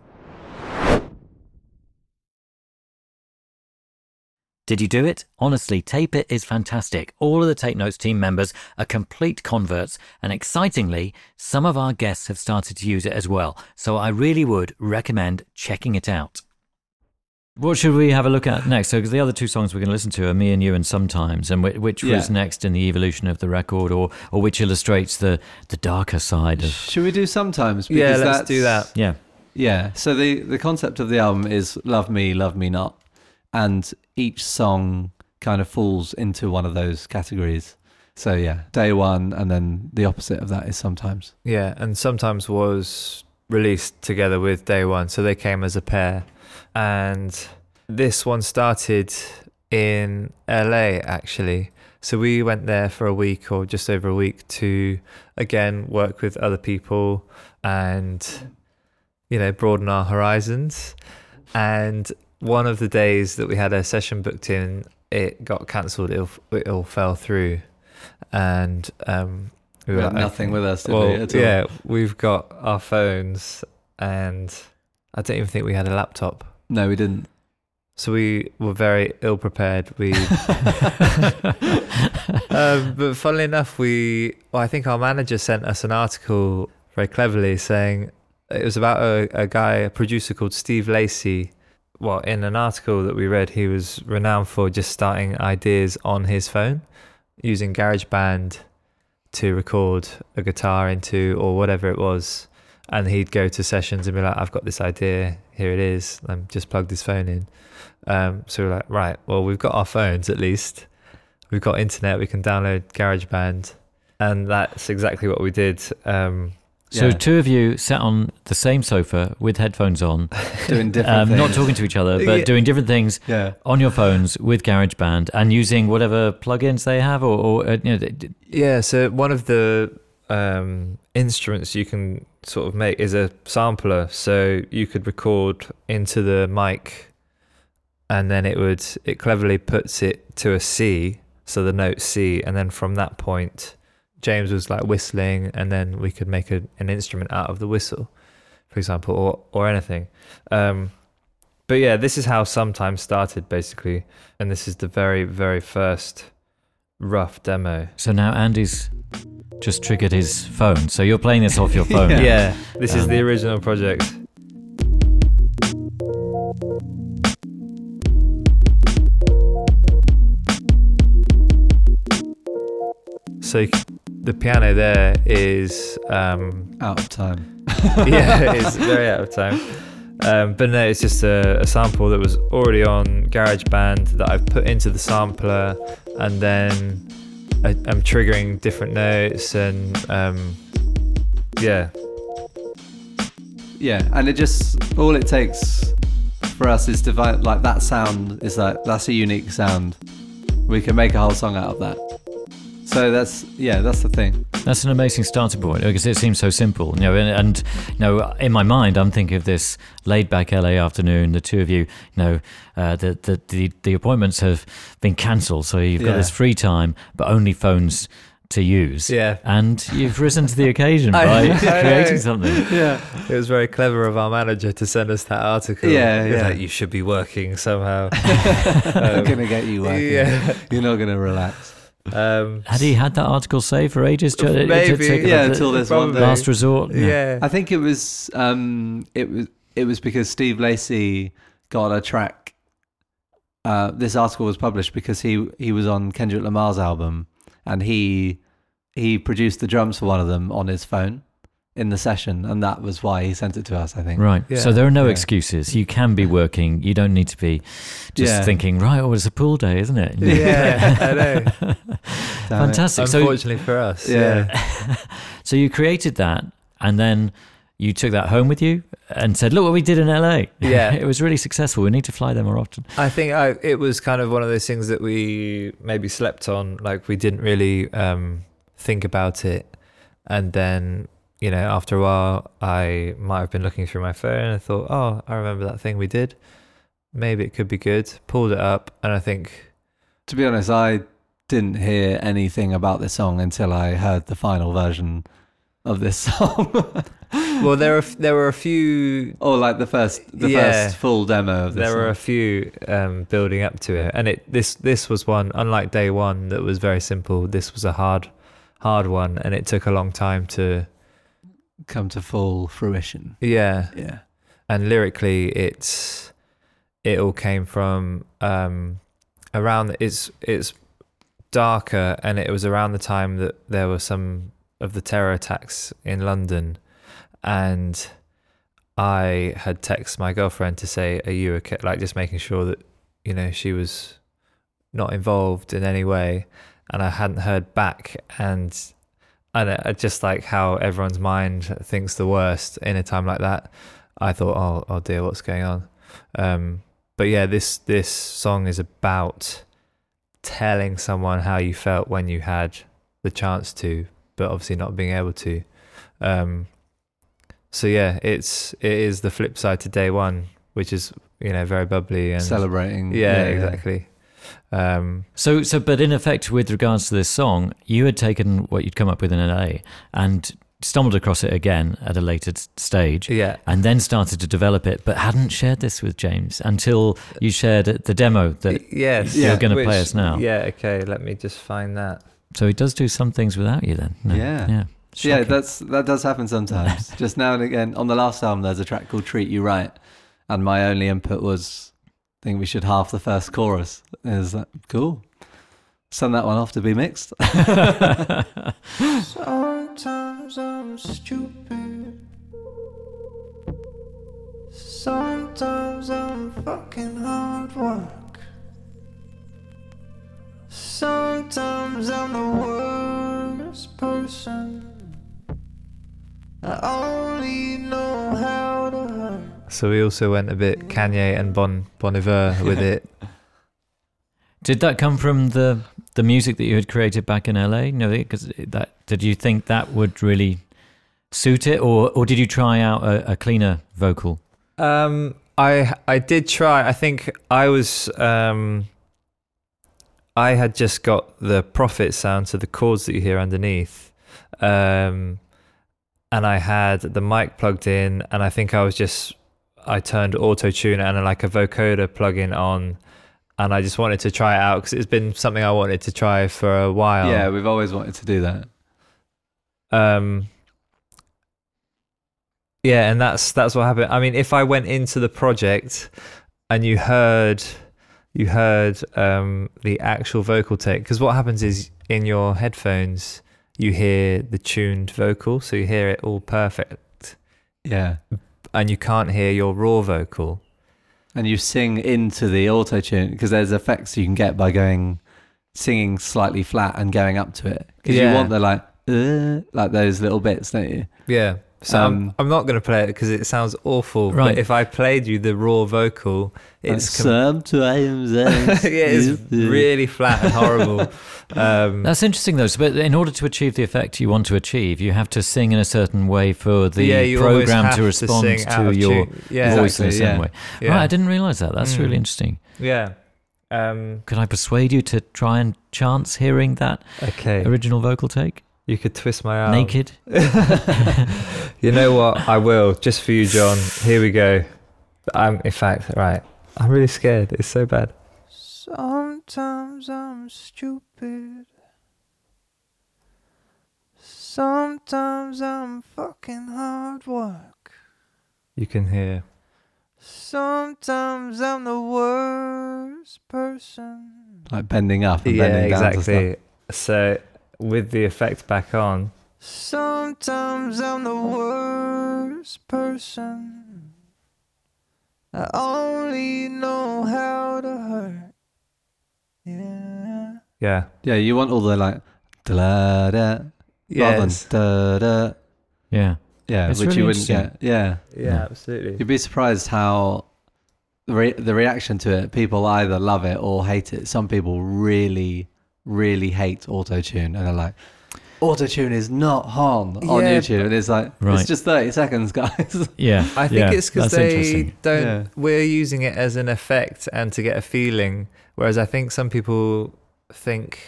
Speaker 1: Did you do it? Honestly, Tape It is fantastic. All of the Tape Notes team members are complete converts, and excitingly, some of our guests have started to use it as well. So I really would recommend checking it out. What should we have a look at next? So, because the other two songs we're going to listen to are "Me and You" and "Sometimes," and which, which was
Speaker 4: Yeah.
Speaker 1: next in the evolution of the record, or or which illustrates the the darker side of
Speaker 4: Should we do sometimes?
Speaker 3: Yeah, let's do that.
Speaker 1: yeah.
Speaker 4: Yeah. So the the concept of the album is "Love Me, Love Me Not," and each song kind of falls into one of those categories. So yeah, day one, and then the opposite of that is sometimes.
Speaker 3: Yeah, and sometimes was released together with Day One, so they came as a pair. And this one started in LA actually. So we went there for a week or just over a week to again work with other people and you know broaden our horizons. And one of the days that we had a session booked in, it got cancelled. It all, it all fell through, and um,
Speaker 4: We
Speaker 3: were
Speaker 4: had
Speaker 3: like,
Speaker 4: nothing with us, did
Speaker 3: well,
Speaker 4: we? At all?
Speaker 3: yeah, we've got our phones, and I don't even think we had a laptop.
Speaker 4: No, we didn't.
Speaker 3: So we were very ill prepared. We, um, but funnily enough, we, well, I think our manager sent us an article very cleverly saying it was about a, a guy, a producer called Steve Lacy. Well, in an article that we read, he was renowned for just starting ideas on his phone using GarageBand to record a guitar into or whatever it was. And he'd go to sessions and be like, I've got this idea, here it is. And just plugged his phone in. Um, so we're like, right, well, we've got our phones at least. We've got internet, we can download GarageBand. And that's exactly what we did. Um,
Speaker 1: So
Speaker 4: Yeah.
Speaker 1: two of you sat on the same sofa with headphones on,
Speaker 4: Doing different
Speaker 1: um,
Speaker 4: things.
Speaker 1: not talking to each other, but
Speaker 3: Yeah.
Speaker 1: doing different things
Speaker 4: Yeah.
Speaker 1: on your phones with GarageBand and using whatever plugins they have, or, or uh, you know,
Speaker 3: Yeah, so one of the um, instruments you can sort of make is a sampler. So you could record into the mic, and then it would it cleverly puts it to a C, so the note C, and then from that point, James was like whistling, and then we could make a, an instrument out of the whistle, for example, or or anything. Um, but yeah, this is how sometimes started basically, and this is the very very first rough demo.
Speaker 1: so now Andy's just triggered his phone. So you're playing this off your phone.
Speaker 4: Yeah.
Speaker 3: Yeah, this is
Speaker 1: Um,
Speaker 3: the original project. So the piano there is um,
Speaker 4: Out of time.
Speaker 3: yeah, it's very out of time. Um, but no, it's just a, a sample that was already on GarageBand that I've put into the sampler, and then I, I'm triggering different notes, and um, yeah,
Speaker 4: Yeah, and it just all it takes for us is to like that sound is like that's a unique sound. We can make a whole song out of that. So that's yeah, that's the thing.
Speaker 1: That's an amazing starting point because it seems so simple, you know. And, and you know, in my mind, I'm thinking of this laid-back LA afternoon. The two of you, you know, uh, the, the the the appointments have been cancelled, so you've got
Speaker 4: Yeah.
Speaker 1: this free time, but only phones to use.
Speaker 3: Yeah.
Speaker 1: And you've risen to the occasion
Speaker 3: I
Speaker 1: by
Speaker 3: know.
Speaker 1: creating something.
Speaker 4: Yeah,
Speaker 3: It was very clever of our manager to send us that article.
Speaker 4: Yeah,
Speaker 3: He
Speaker 4: yeah.
Speaker 3: like, you should be working somehow.
Speaker 4: I'm gonna get you working.
Speaker 3: yeah.
Speaker 4: You're not gonna relax.
Speaker 3: Um,
Speaker 1: Had he had that article saved for ages? To, to
Speaker 3: Maybe,
Speaker 1: take
Speaker 4: Yeah,
Speaker 1: the
Speaker 4: until this one
Speaker 3: probably.
Speaker 4: day.
Speaker 1: last resort.
Speaker 3: yeah.
Speaker 4: I think it was um it was it was because Steve Lacy got a track. Uh, this article was published because he he was on Kendrick Lamar's album and he he produced the drums for one of them on his phone in the session and that was why he sent it to us. I think.
Speaker 1: Right.
Speaker 3: Yeah.
Speaker 1: So there are no
Speaker 4: Yeah.
Speaker 1: excuses. You can be working. You don't need to be just
Speaker 4: Yeah.
Speaker 1: thinking, right, oh, it's a pool day, isn't it?
Speaker 3: Yeah, I know.
Speaker 4: Damn it.
Speaker 1: Fantastic. So,
Speaker 3: Unfortunately for us.
Speaker 4: Yeah.
Speaker 1: so you created that and then you took that home with you and said, look what we did in LA.
Speaker 3: Yeah.
Speaker 1: it was really successful. We need to fly there more often.
Speaker 3: I think I, it was kind of one of those things that we maybe slept on. Like we didn't really um, think about it, and then you know after a while, I might have been looking through my phone and I thought, oh, I remember that thing we did. Maybe it could be good. Pulled it up, and I think
Speaker 4: To be honest, I didn't hear anything about this song until I heard the final version of this song.
Speaker 3: well, there were there were a few
Speaker 4: or like the first the
Speaker 3: Yeah.
Speaker 4: first full demo of this.
Speaker 3: there were a few um, building up to it, and it this this was one unlike day one that was very simple. This was a hard hard one, and it took a long time to
Speaker 4: come to full fruition.
Speaker 3: yeah.
Speaker 4: Yeah.
Speaker 3: And lyrically, it's it all came from um, around it's it's darker, and it was around the time that there were some of the terror attacks in London, and I had texted my girlfriend to say, "Are you okay?" Like just making sure that you know she was not involved in any way, and I hadn't heard back, and and I just like how everyone's mind thinks the worst in a time like that. I thought, oh, oh dear, what's going on? Um, but yeah, this this song is about telling someone how you felt when you had the chance to, but obviously not being able to. Um, so yeah, it's it is the flip side to day one, which is you know very bubbly and
Speaker 4: Celebrating.
Speaker 3: yeah, exactly. Um,
Speaker 1: So, so, but in effect, with regards to this song, you had taken what you'd come up with in LA and stumbled across it again at a later stage.
Speaker 3: yeah,
Speaker 1: and then started to develop it, but hadn't shared this with James until you shared the demo. That
Speaker 3: yes,
Speaker 1: you're
Speaker 4: Yeah,
Speaker 1: going to play us now.
Speaker 3: Yeah, okay. Let me just find that.
Speaker 1: So he does do some things without you, then. No.
Speaker 4: Yeah.
Speaker 1: yeah,
Speaker 4: Yeah,
Speaker 1: Shocking.
Speaker 4: that's that does happen sometimes. Just now and again. On the last album, there's a track called "Treat You Right," and my only input was, "I think we should half the first chorus." Is that cool? Send that one off to be mixed.
Speaker 2: Sometimes I'm stupid. Sometimes I'm fucking hard work. Sometimes I'm the worst person. I only know how to hurt.
Speaker 3: So we also went a bit Kanye and Bon Bon Iver with it.
Speaker 1: Did that come from the the music that you had created back in LA? No, because that did you think that would really suit it, or or did you try out a, a cleaner vocal?
Speaker 3: Um, I I did try. I think I was um, I had just got the Prophet sound to the chords that you hear underneath, um, and I had the mic plugged in, and I think I was just I turned auto tune and like a vocoder plugin on. And I just wanted to try it out because it's been something I wanted to try for a while.
Speaker 4: yeah, we've always wanted to do that.
Speaker 3: um yeah and that's that's what happened i mean if i went into the project and you heard you heard um the actual vocal take because what happens is in your headphones you hear the tuned vocal so you hear it all perfect
Speaker 4: Yeah,
Speaker 3: and you can't hear your raw vocal.
Speaker 4: And you sing into the auto tune because there's effects you can get by going singing slightly flat and going up to it. Because you want the like uh, like those little bits, don't you?
Speaker 3: yeah So
Speaker 4: Um,
Speaker 3: I'm, I'm not going to play it because it sounds awful.
Speaker 1: Right.
Speaker 3: But if I played you the raw vocal, it's com-
Speaker 4: sometimes
Speaker 3: yeah, it's really flat and horrible. um,
Speaker 1: That's interesting, though. So, but in order to achieve the effect you want to achieve, you have to sing in a certain way for the
Speaker 3: yeah,
Speaker 1: program to respond
Speaker 3: sing out
Speaker 1: to, your
Speaker 3: yeah,
Speaker 1: voice in a
Speaker 4: Exactly,
Speaker 1: certain
Speaker 4: yeah.
Speaker 1: way.
Speaker 3: yeah.
Speaker 1: Right, I didn't realize that. That's really
Speaker 3: Mm.
Speaker 1: interesting.
Speaker 3: Yeah. Um,
Speaker 1: Could I persuade you to try and chance hearing that
Speaker 3: okay.
Speaker 1: original vocal take
Speaker 3: You could twist my arm.
Speaker 1: naked?
Speaker 3: you know what? I will just for you, John. Here we go. I'm in fact right. I'm really scared. It's so bad.
Speaker 2: Sometimes I'm stupid. Sometimes I'm fucking hard work.
Speaker 3: You can hear.
Speaker 2: Sometimes I'm the worst person.
Speaker 4: like bending up and
Speaker 3: Yeah,
Speaker 4: bending down to stuff.
Speaker 3: exactly. So with the effect back on,
Speaker 2: Sometimes I'm the worst person. I only know how to hurt. Yeah.
Speaker 3: yeah,
Speaker 4: Yeah, you want all the like da da
Speaker 3: yes,
Speaker 4: da da.
Speaker 1: Yeah.
Speaker 4: Yeah,
Speaker 1: It's
Speaker 4: which
Speaker 1: really
Speaker 4: you wouldn't
Speaker 1: interesting.
Speaker 4: get. Yeah,
Speaker 3: yeah,
Speaker 1: Yeah.
Speaker 3: absolutely.
Speaker 4: you'd be surprised how the re- the reaction to it. People either love it or hate it. Some people really, really hate auto tune, and they're like, "Auto tune is not on on
Speaker 3: Yeah,
Speaker 4: YouTube," and it's like,
Speaker 1: Right.
Speaker 4: it's just thirty seconds, guys.
Speaker 1: Yeah.
Speaker 3: I think
Speaker 1: yeah,
Speaker 3: it's because they don't.
Speaker 4: Yeah.
Speaker 3: We're using it as an effect and to get a feeling, whereas I think some people think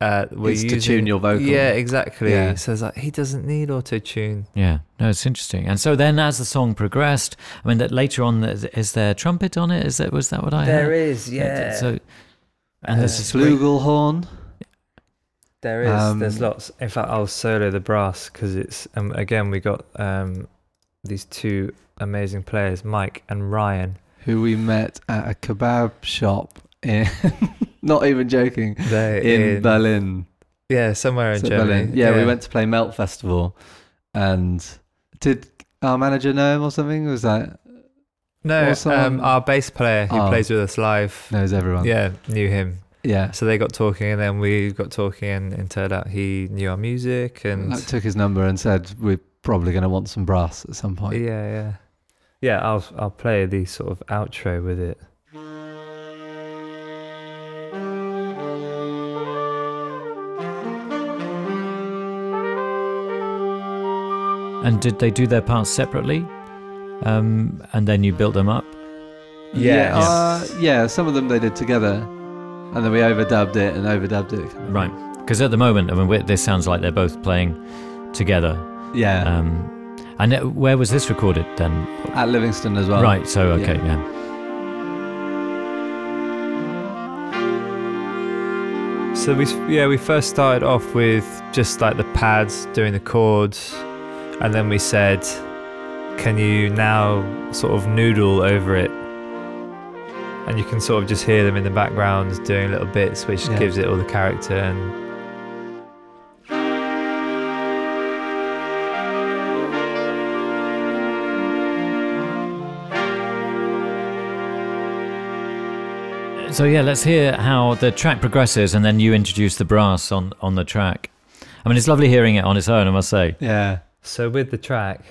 Speaker 3: uh, we're
Speaker 4: It's to
Speaker 3: using,
Speaker 4: tune your vocal.
Speaker 3: Yeah, exactly.
Speaker 4: Yeah.
Speaker 3: So it's like he doesn't need auto tune.
Speaker 1: Yeah, no, it's interesting. And so then, as the song progressed, I mean, that later on, is- is there trumpet on it? Is that was that what I
Speaker 3: There
Speaker 1: heard?
Speaker 3: is,
Speaker 1: Yeah,
Speaker 3: yeah.
Speaker 1: So, and
Speaker 3: Uh,
Speaker 1: there's a
Speaker 4: Flugelhorn.
Speaker 3: There is.
Speaker 4: Um,
Speaker 3: There's lots. In fact, I'll solo the brass because it's um, again we got um, these two amazing players, Mike and Ryan.
Speaker 4: who we met at a kebab shop in, not even joking,
Speaker 3: They
Speaker 4: in, Berlin.
Speaker 3: Yeah, somewhere in
Speaker 4: So
Speaker 3: Germany.
Speaker 4: Berlin. Yeah, we went to play Melt Festival, and did our manager know him or something? Was that
Speaker 3: No, um, our bass player who
Speaker 4: Oh.
Speaker 3: plays with us live.
Speaker 4: knows everyone?
Speaker 3: Yeah, knew him.
Speaker 4: yeah.
Speaker 3: So they got talking, and then we got talking, and it turned out he knew our music, and
Speaker 4: Like, took his number and said we're probably going to want some brass at some point.
Speaker 3: yeah, yeah, yeah. I'll I'll play the sort of outro with it.
Speaker 1: and did they do their parts separately? Um, and then you built them up.
Speaker 4: yeah,
Speaker 3: Yes.
Speaker 4: uh, yeah. Some of them they did together, and then we overdubbed it and overdubbed it.
Speaker 1: Right. Because at the moment, I mean, we- this sounds like they're both playing together.
Speaker 4: Yeah,
Speaker 1: Um, and uh, where was this recorded then?
Speaker 4: at Livingston as well.
Speaker 1: right. So okay,
Speaker 4: yeah.
Speaker 1: yeah.
Speaker 3: So we yeah we first started off with just like the pads doing the chords, and then we said, "Can you now sort of noodle over it?" And you can sort of just hear them in the background doing little bits, which
Speaker 4: Yeah.
Speaker 3: gives it all the character. And
Speaker 1: So yeah, let's hear how the track progresses, and then you introduce the brass on on the track. I mean, it's lovely hearing it on its own, I must say.
Speaker 4: Yeah,
Speaker 3: so with the track.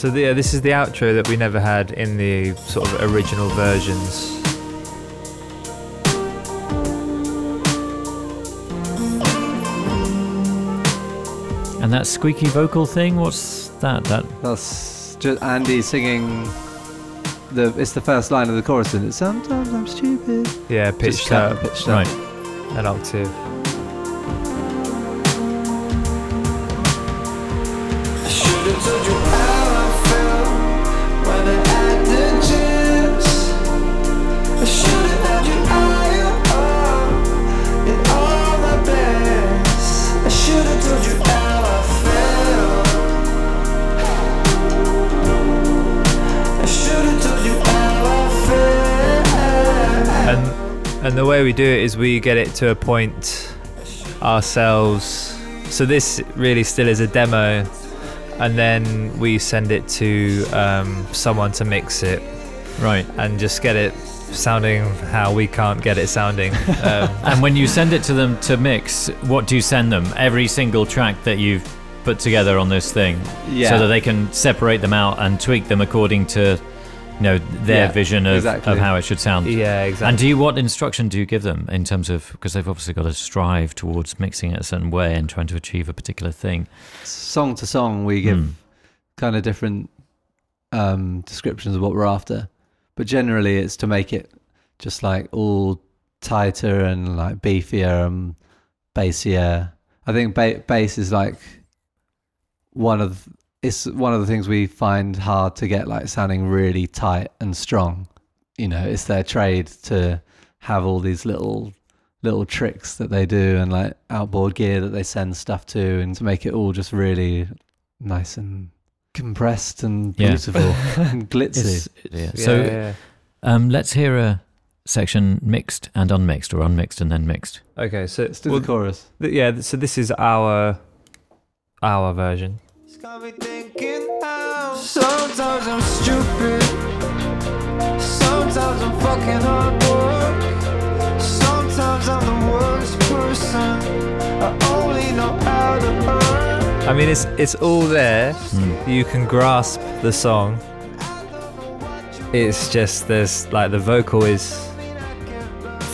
Speaker 3: So the, yeah, this is the outro that we never had in the sort of original versions.
Speaker 1: And that squeaky vocal thing, what's that? That
Speaker 4: that's just Andy singing. The it's the first line of the chorus, and it's sometimes I'm stupid.
Speaker 3: Yeah,
Speaker 4: Just
Speaker 3: pitched
Speaker 4: cut
Speaker 3: up
Speaker 4: and pitched up.
Speaker 1: right?
Speaker 3: an octave.
Speaker 2: The
Speaker 3: way we do it is we get it to a point ourselves. So this really still is a demo, and then we send it to um, someone to mix it
Speaker 1: Right.
Speaker 3: and just get it sounding how we can't get it sounding. Um,
Speaker 1: And when you send it to them to mix, what do you send them? Every single track that you've put together on this thing,
Speaker 4: Yeah.
Speaker 1: so that they can separate them out and tweak them according to, you know, their
Speaker 4: Yeah,
Speaker 1: vision of,
Speaker 4: exactly.
Speaker 1: of how it should sound.
Speaker 3: yeah, exactly.
Speaker 1: And do you what instruction do you give them in terms of because they've obviously got to strive towards mixing it a certain way and trying to achieve a particular thing?
Speaker 4: song to song, we give
Speaker 1: Hmm.
Speaker 4: kind of different um, descriptions of what we're after. But generally, it's to make it just like all tighter and like beefier and bassier. I think ba- bass is like one of it's one of the things we find hard to get like sounding really tight and strong. You know, it's their trade to have all these little little tricks that they do and like outboard gear that they send stuff to and to make it all just really nice and compressed and
Speaker 1: Yeah.
Speaker 4: beautiful and glitzy.
Speaker 1: It's, yeah.
Speaker 3: Yeah,
Speaker 1: So
Speaker 3: yeah,
Speaker 1: um, let's hear a section mixed and unmixed, or unmixed and then mixed.
Speaker 3: okay. So
Speaker 4: Let's do
Speaker 3: well,
Speaker 4: the chorus.
Speaker 3: th- yeah, so this is our our version.
Speaker 2: It's got me thinking how sometimes I'm stupid. Sometimes I'm fucking hard work. Sometimes I'm the worst person. I only know how to earn.
Speaker 3: I mean, it's it's all there.
Speaker 1: Hmm.
Speaker 3: You can grasp the song. It's just there's like the vocal is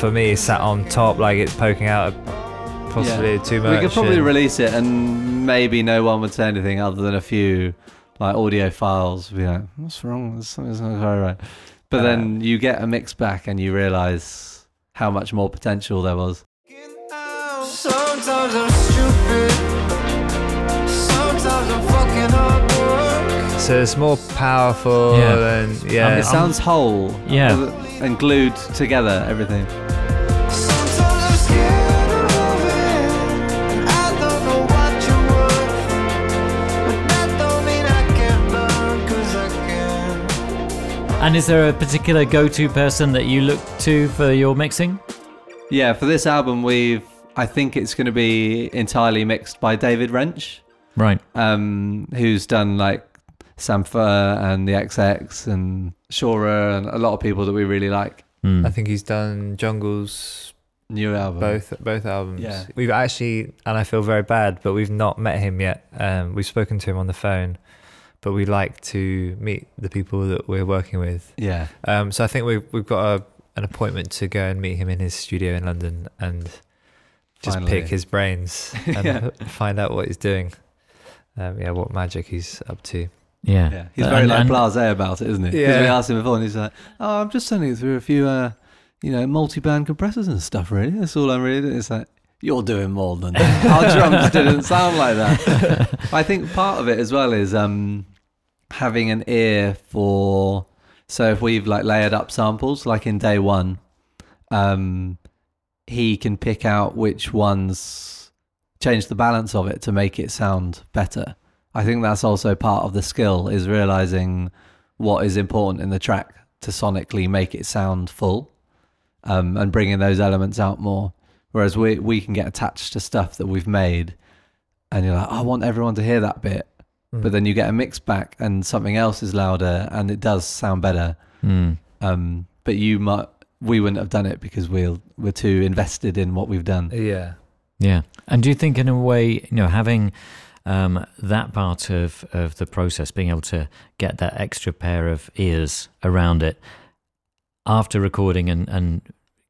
Speaker 3: for me sat on top, like it's poking out possibly too much.
Speaker 4: We could probably
Speaker 3: and-
Speaker 4: release it and maybe no one would say anything other than a few like audio files. Be like, what's wrong? Something's not quite right. But
Speaker 3: Uh,
Speaker 4: then you get a mix back and you realize how much more potential there was.
Speaker 2: Sometimes I'm stupid. Sometimes I'm fucking hard work.
Speaker 3: So it's more powerful
Speaker 1: Yeah.
Speaker 3: and yeah.
Speaker 4: it sounds whole.
Speaker 1: Yeah.
Speaker 4: And glued together, everything.
Speaker 2: And
Speaker 1: is there a particular go-to person that you look to for your mixing?
Speaker 4: Yeah, for this album, we've. I think it's going to be entirely mixed by David Wrench,
Speaker 1: Right.
Speaker 4: um, who's done like Sampha and the XX and Shura and a lot of people that we really like.
Speaker 1: Hmm.
Speaker 3: I think he's done Jungle's
Speaker 4: New album.
Speaker 3: both both albums.
Speaker 4: Yeah.
Speaker 3: We've actually, and I feel very bad, but we've not met him yet. Um, we've spoken to him on the phone, but we like to meet the people that we're working with.
Speaker 4: Yeah.
Speaker 3: Um, so I think we've we've got a, an appointment to go and meet him in his studio in London and just
Speaker 4: Finally.
Speaker 3: pick his brains and
Speaker 4: Yeah.
Speaker 3: find out what he's doing. Um, yeah, what magic he's up to.
Speaker 1: Yeah.
Speaker 4: Yeah. He's very
Speaker 1: and-
Speaker 4: like
Speaker 1: and-
Speaker 4: blasé about it, isn't he? 'Cause
Speaker 3: Yeah.
Speaker 4: we asked him before and he's like, oh, I'm just sending it through a few, uh, you know, multi-band compressors and stuff, really. That's all I'm really doing. It's like, you're doing more than that. Our drums didn't sound like that. I think part of it as well is um, having an ear for. So if we've like layered up samples, like in day one, um, he can pick out which ones change the balance of it to make it sound better. I think that's also part of the skill is realizing what is important in the track to sonically make it sound full, um, and bringing those elements out more. Whereas we we can get attached to stuff that we've made, and you're like, I want everyone to hear that bit,
Speaker 3: Mm.
Speaker 4: but then you get a mix back and something else is louder and it does sound better.
Speaker 1: Hmm.
Speaker 4: Um, but you might we wouldn't have done it because we're we're too invested in what we've done.
Speaker 3: Yeah.
Speaker 1: Yeah. And do you think, in a way, you know, having um, that part of, of the process, being able to get that extra pair of ears around it after recording and, and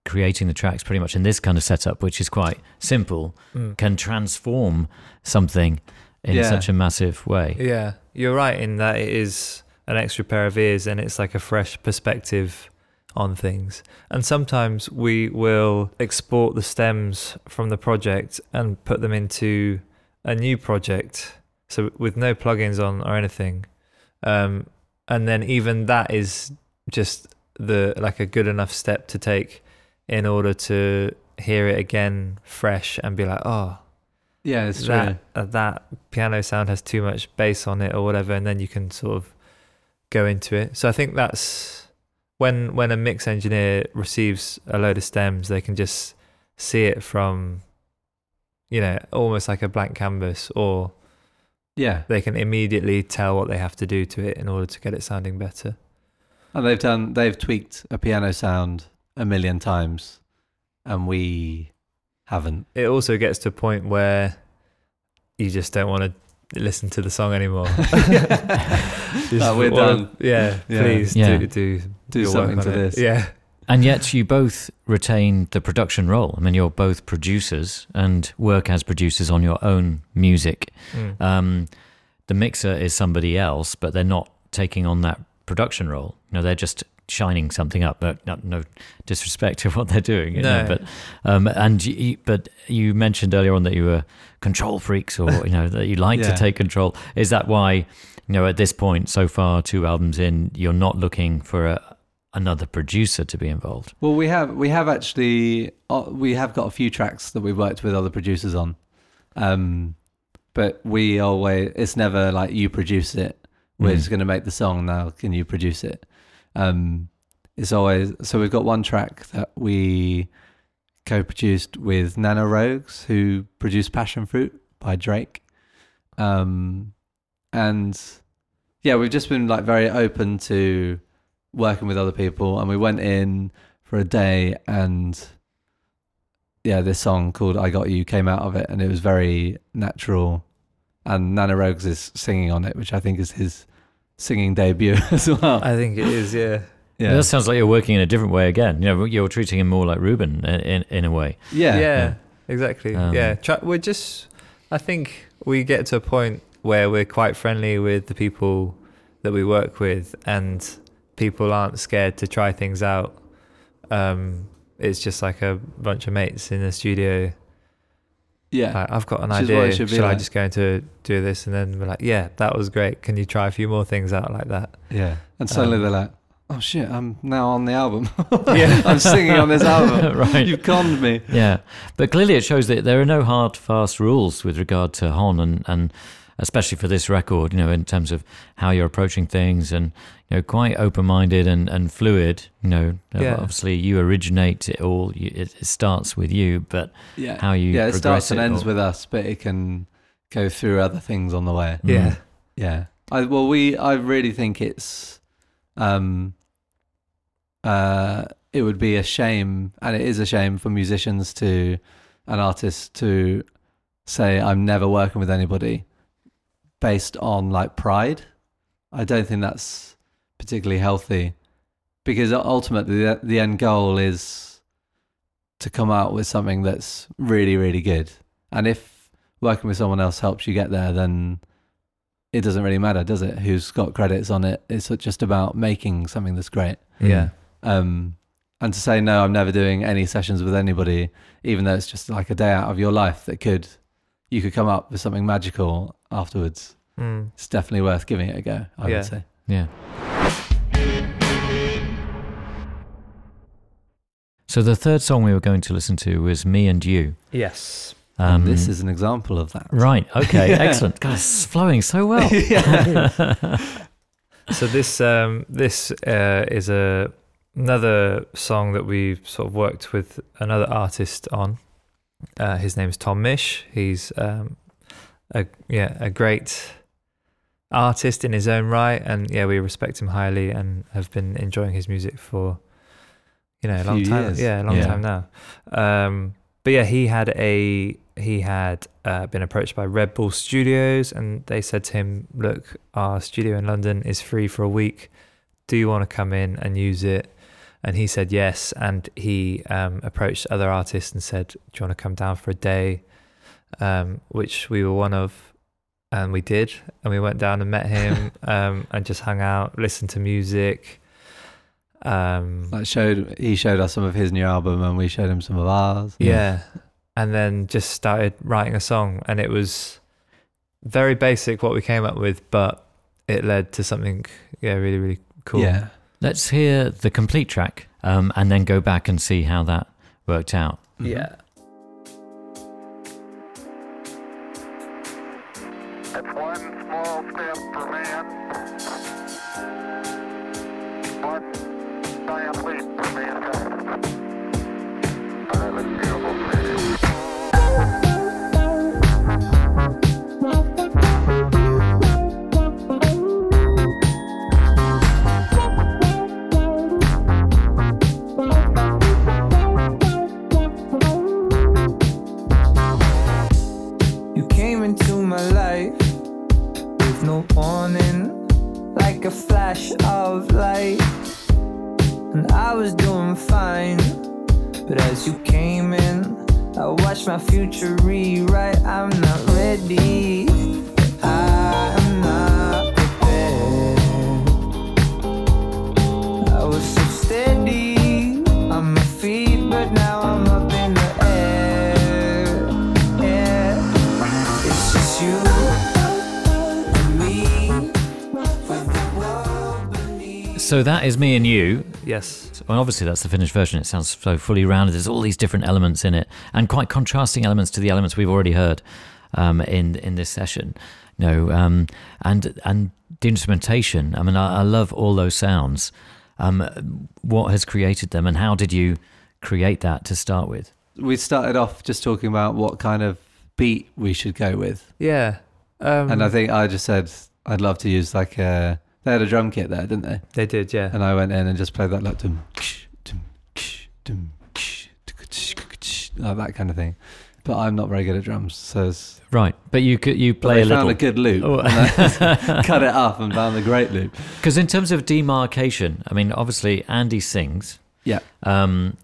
Speaker 1: creating the tracks pretty much in this kind of setup, which is quite simple,
Speaker 3: Mm.
Speaker 1: can transform something in
Speaker 4: Yeah.
Speaker 1: such a massive way?
Speaker 3: Yeah, you're right in that it is an extra pair of ears and it's like a fresh perspective on things. And sometimes we will export the stems from the project and put them into a new project. So with no plugins on or anything. Um, and then even that is just the like a good enough step to take in order to hear it again fresh and be like, oh,
Speaker 4: Yeah, it's true.
Speaker 3: that uh, that piano sound has too much bass on it or whatever, and then you can sort of go into it. So I think that's when when a mix engineer receives a load of stems, they can just see it from you know almost like a blank canvas, or
Speaker 4: Yeah,
Speaker 3: they can immediately tell what they have to do to it in order to get it sounding better.
Speaker 4: And they've done they've tweaked a piano sound a million times, and we haven't.
Speaker 3: It also gets to a point where you just don't want to listen to the song anymore. Just
Speaker 4: Like, we're
Speaker 3: wanna-
Speaker 4: done.
Speaker 3: Yeah,
Speaker 4: Yeah.
Speaker 3: please
Speaker 1: Yeah.
Speaker 3: do do
Speaker 4: Do something
Speaker 3: work on
Speaker 4: to
Speaker 3: it.
Speaker 4: this.
Speaker 3: Yeah,
Speaker 1: And yet you both retain the production role. I mean, you're both producers and work as producers on your own music.
Speaker 3: Mm.
Speaker 1: Um, the mixer is somebody else, but they're not taking on that production role. You know, they're just shining something up. But no, no disrespect to what they're doing. You know,
Speaker 3: No.
Speaker 1: but um, and you, you- but you mentioned earlier on that you were control freaks, or you know that you like
Speaker 4: Yeah.
Speaker 1: to take control. Is that why? You know, at this point, so far, two albums in, you're not looking for a, another producer to be involved.
Speaker 4: Well, we have we have actually uh, we have got a few tracks that we've worked with other producers on, um, but we always it's never like you produce it. We're
Speaker 1: Mm.
Speaker 4: just going to make the song now. Can you produce it? Um, it's always so we've got one track that we co-produced with Nana Rogues, who produced Passion Fruit by Drake, um, and yeah, we've just been like very open to working with other people, and we went in for a day, and yeah, this song called "I Got You" came out of it, and it was very natural. And Nana Rogues is singing on it, which I think is his singing debut as well.
Speaker 3: I think it is. Yeah,
Speaker 4: Yeah,
Speaker 1: That sounds like you're working in a different way again. You know, you're treating him more like Reuben in, in, in a way.
Speaker 4: yeah,
Speaker 3: yeah, exactly.
Speaker 1: Um,
Speaker 3: yeah, Try, we're just. I think we get to a point where we're quite friendly with the people that we work with, and people aren't scared to try things out. Um, it's just like a bunch of mates in the studio.
Speaker 4: Yeah.
Speaker 3: Like, I've got an
Speaker 4: Which is what it
Speaker 3: idea.
Speaker 4: should
Speaker 3: Should
Speaker 4: be
Speaker 3: I
Speaker 4: like.
Speaker 3: just go into do this? And then we're like, yeah, that was great. Can you try a few more things out like that?
Speaker 4: Yeah. And suddenly
Speaker 3: Um,
Speaker 4: they're like, oh shit, I'm now on the album.
Speaker 3: Yeah.
Speaker 4: I'm singing on this album.
Speaker 1: right.
Speaker 4: You've conned me.
Speaker 1: Yeah, but clearly it shows that there are no hard, fast rules with regard to Hon, and, and especially for this record, you know, in terms of how you're approaching things, and you know, quite open-minded and, and fluid. You know,
Speaker 3: Yeah.
Speaker 1: obviously you originate it all. You, it, it starts with you, but
Speaker 4: Yeah.
Speaker 1: how you
Speaker 4: yeah, it
Speaker 1: progress
Speaker 4: starts and
Speaker 1: it
Speaker 4: ends
Speaker 1: all-
Speaker 4: with us, but it can go through other things on the way.
Speaker 1: Mm.
Speaker 3: Yeah.
Speaker 4: Yeah. I well we I really think it's um uh it would be a shame and it is a shame for musicians to an artist to say I'm never working with anybody based on like pride. I don't think that's particularly healthy because ultimately the, the end goal is to come out with something that's really really good. And if working with someone else helps you get there then it doesn't really matter, does it? Who's got credits on it? It's just about making something that's great.
Speaker 3: Yeah.
Speaker 4: Um, and to say no, I'm never doing any sessions with anybody, even though it's just like a day out of your life that could you could come up with something magical afterwards.
Speaker 3: Mm.
Speaker 4: It's definitely worth giving it a go. I
Speaker 3: Yeah.
Speaker 4: would say.
Speaker 1: Yeah. So the third song we were going to listen to was "Me and You."
Speaker 3: Yes.
Speaker 1: Um,
Speaker 4: and this is an example of that.
Speaker 1: right. Okay.
Speaker 4: Yeah.
Speaker 1: Excellent. God, it's flowing so well.
Speaker 3: So this um, this uh, is a another song that we've sort of worked with another artist on. Uh, his is Tom Misch. He's um, a yeah a great artist in his own right, and yeah we respect him highly and have been enjoying his music for you know a long time.
Speaker 4: years.
Speaker 3: Yeah, a long
Speaker 1: Yeah.
Speaker 3: time now. Um, but yeah, he had a he had uh, been approached by Red Bull Studios, and they said to him, "Look, our studio in London is free for a week. Do you want to come in and use it?" And he said yes, and he um, approached other artists and said, "Do you want to come down for a day?" Um, which we were one of, and we did, and we went down and met him, um, and just hung out, listened to music. Um,
Speaker 4: Like showed he showed us some of his new album and we showed him some of ours.
Speaker 3: Yeah. And then just started writing a song. And it was very basic what we came up with, but it led to something, yeah, really, really cool.
Speaker 4: Yeah.
Speaker 1: Let's hear the complete track, um, and then go back and see how that worked out.
Speaker 4: Mhm.
Speaker 3: Yeah.
Speaker 2: So
Speaker 1: that is me and you.
Speaker 3: Yes.
Speaker 1: Well, obviously that's the finished version. It sounds so fully rounded. There's all these different elements in it, and quite contrasting elements to the elements we've already heard um, in in this session. You know, um, and and the instrumentation. I mean, I, I love all those sounds. Um, what has created them, and how did you create that to start with?
Speaker 4: We started off just talking about what kind of beat we should go with,
Speaker 3: Yeah. Um,
Speaker 4: and I think I just said I'd love to use like a. They had a drum kit there, didn't they?
Speaker 3: they did. Yeah.
Speaker 4: And I went in and just played that like dum, ksh, dum, ksh, dum, ksh, tuk, ksh, ksh, like that kind of thing. But I'm not very good at drums, so it's,
Speaker 1: Right, but you could you play a
Speaker 4: found
Speaker 1: little
Speaker 4: a good loop.
Speaker 1: Oh.
Speaker 4: and I cut it up and found a great loop.
Speaker 1: because in terms of demarcation, I mean, obviously Andy sings.
Speaker 4: Yeah.
Speaker 1: Um,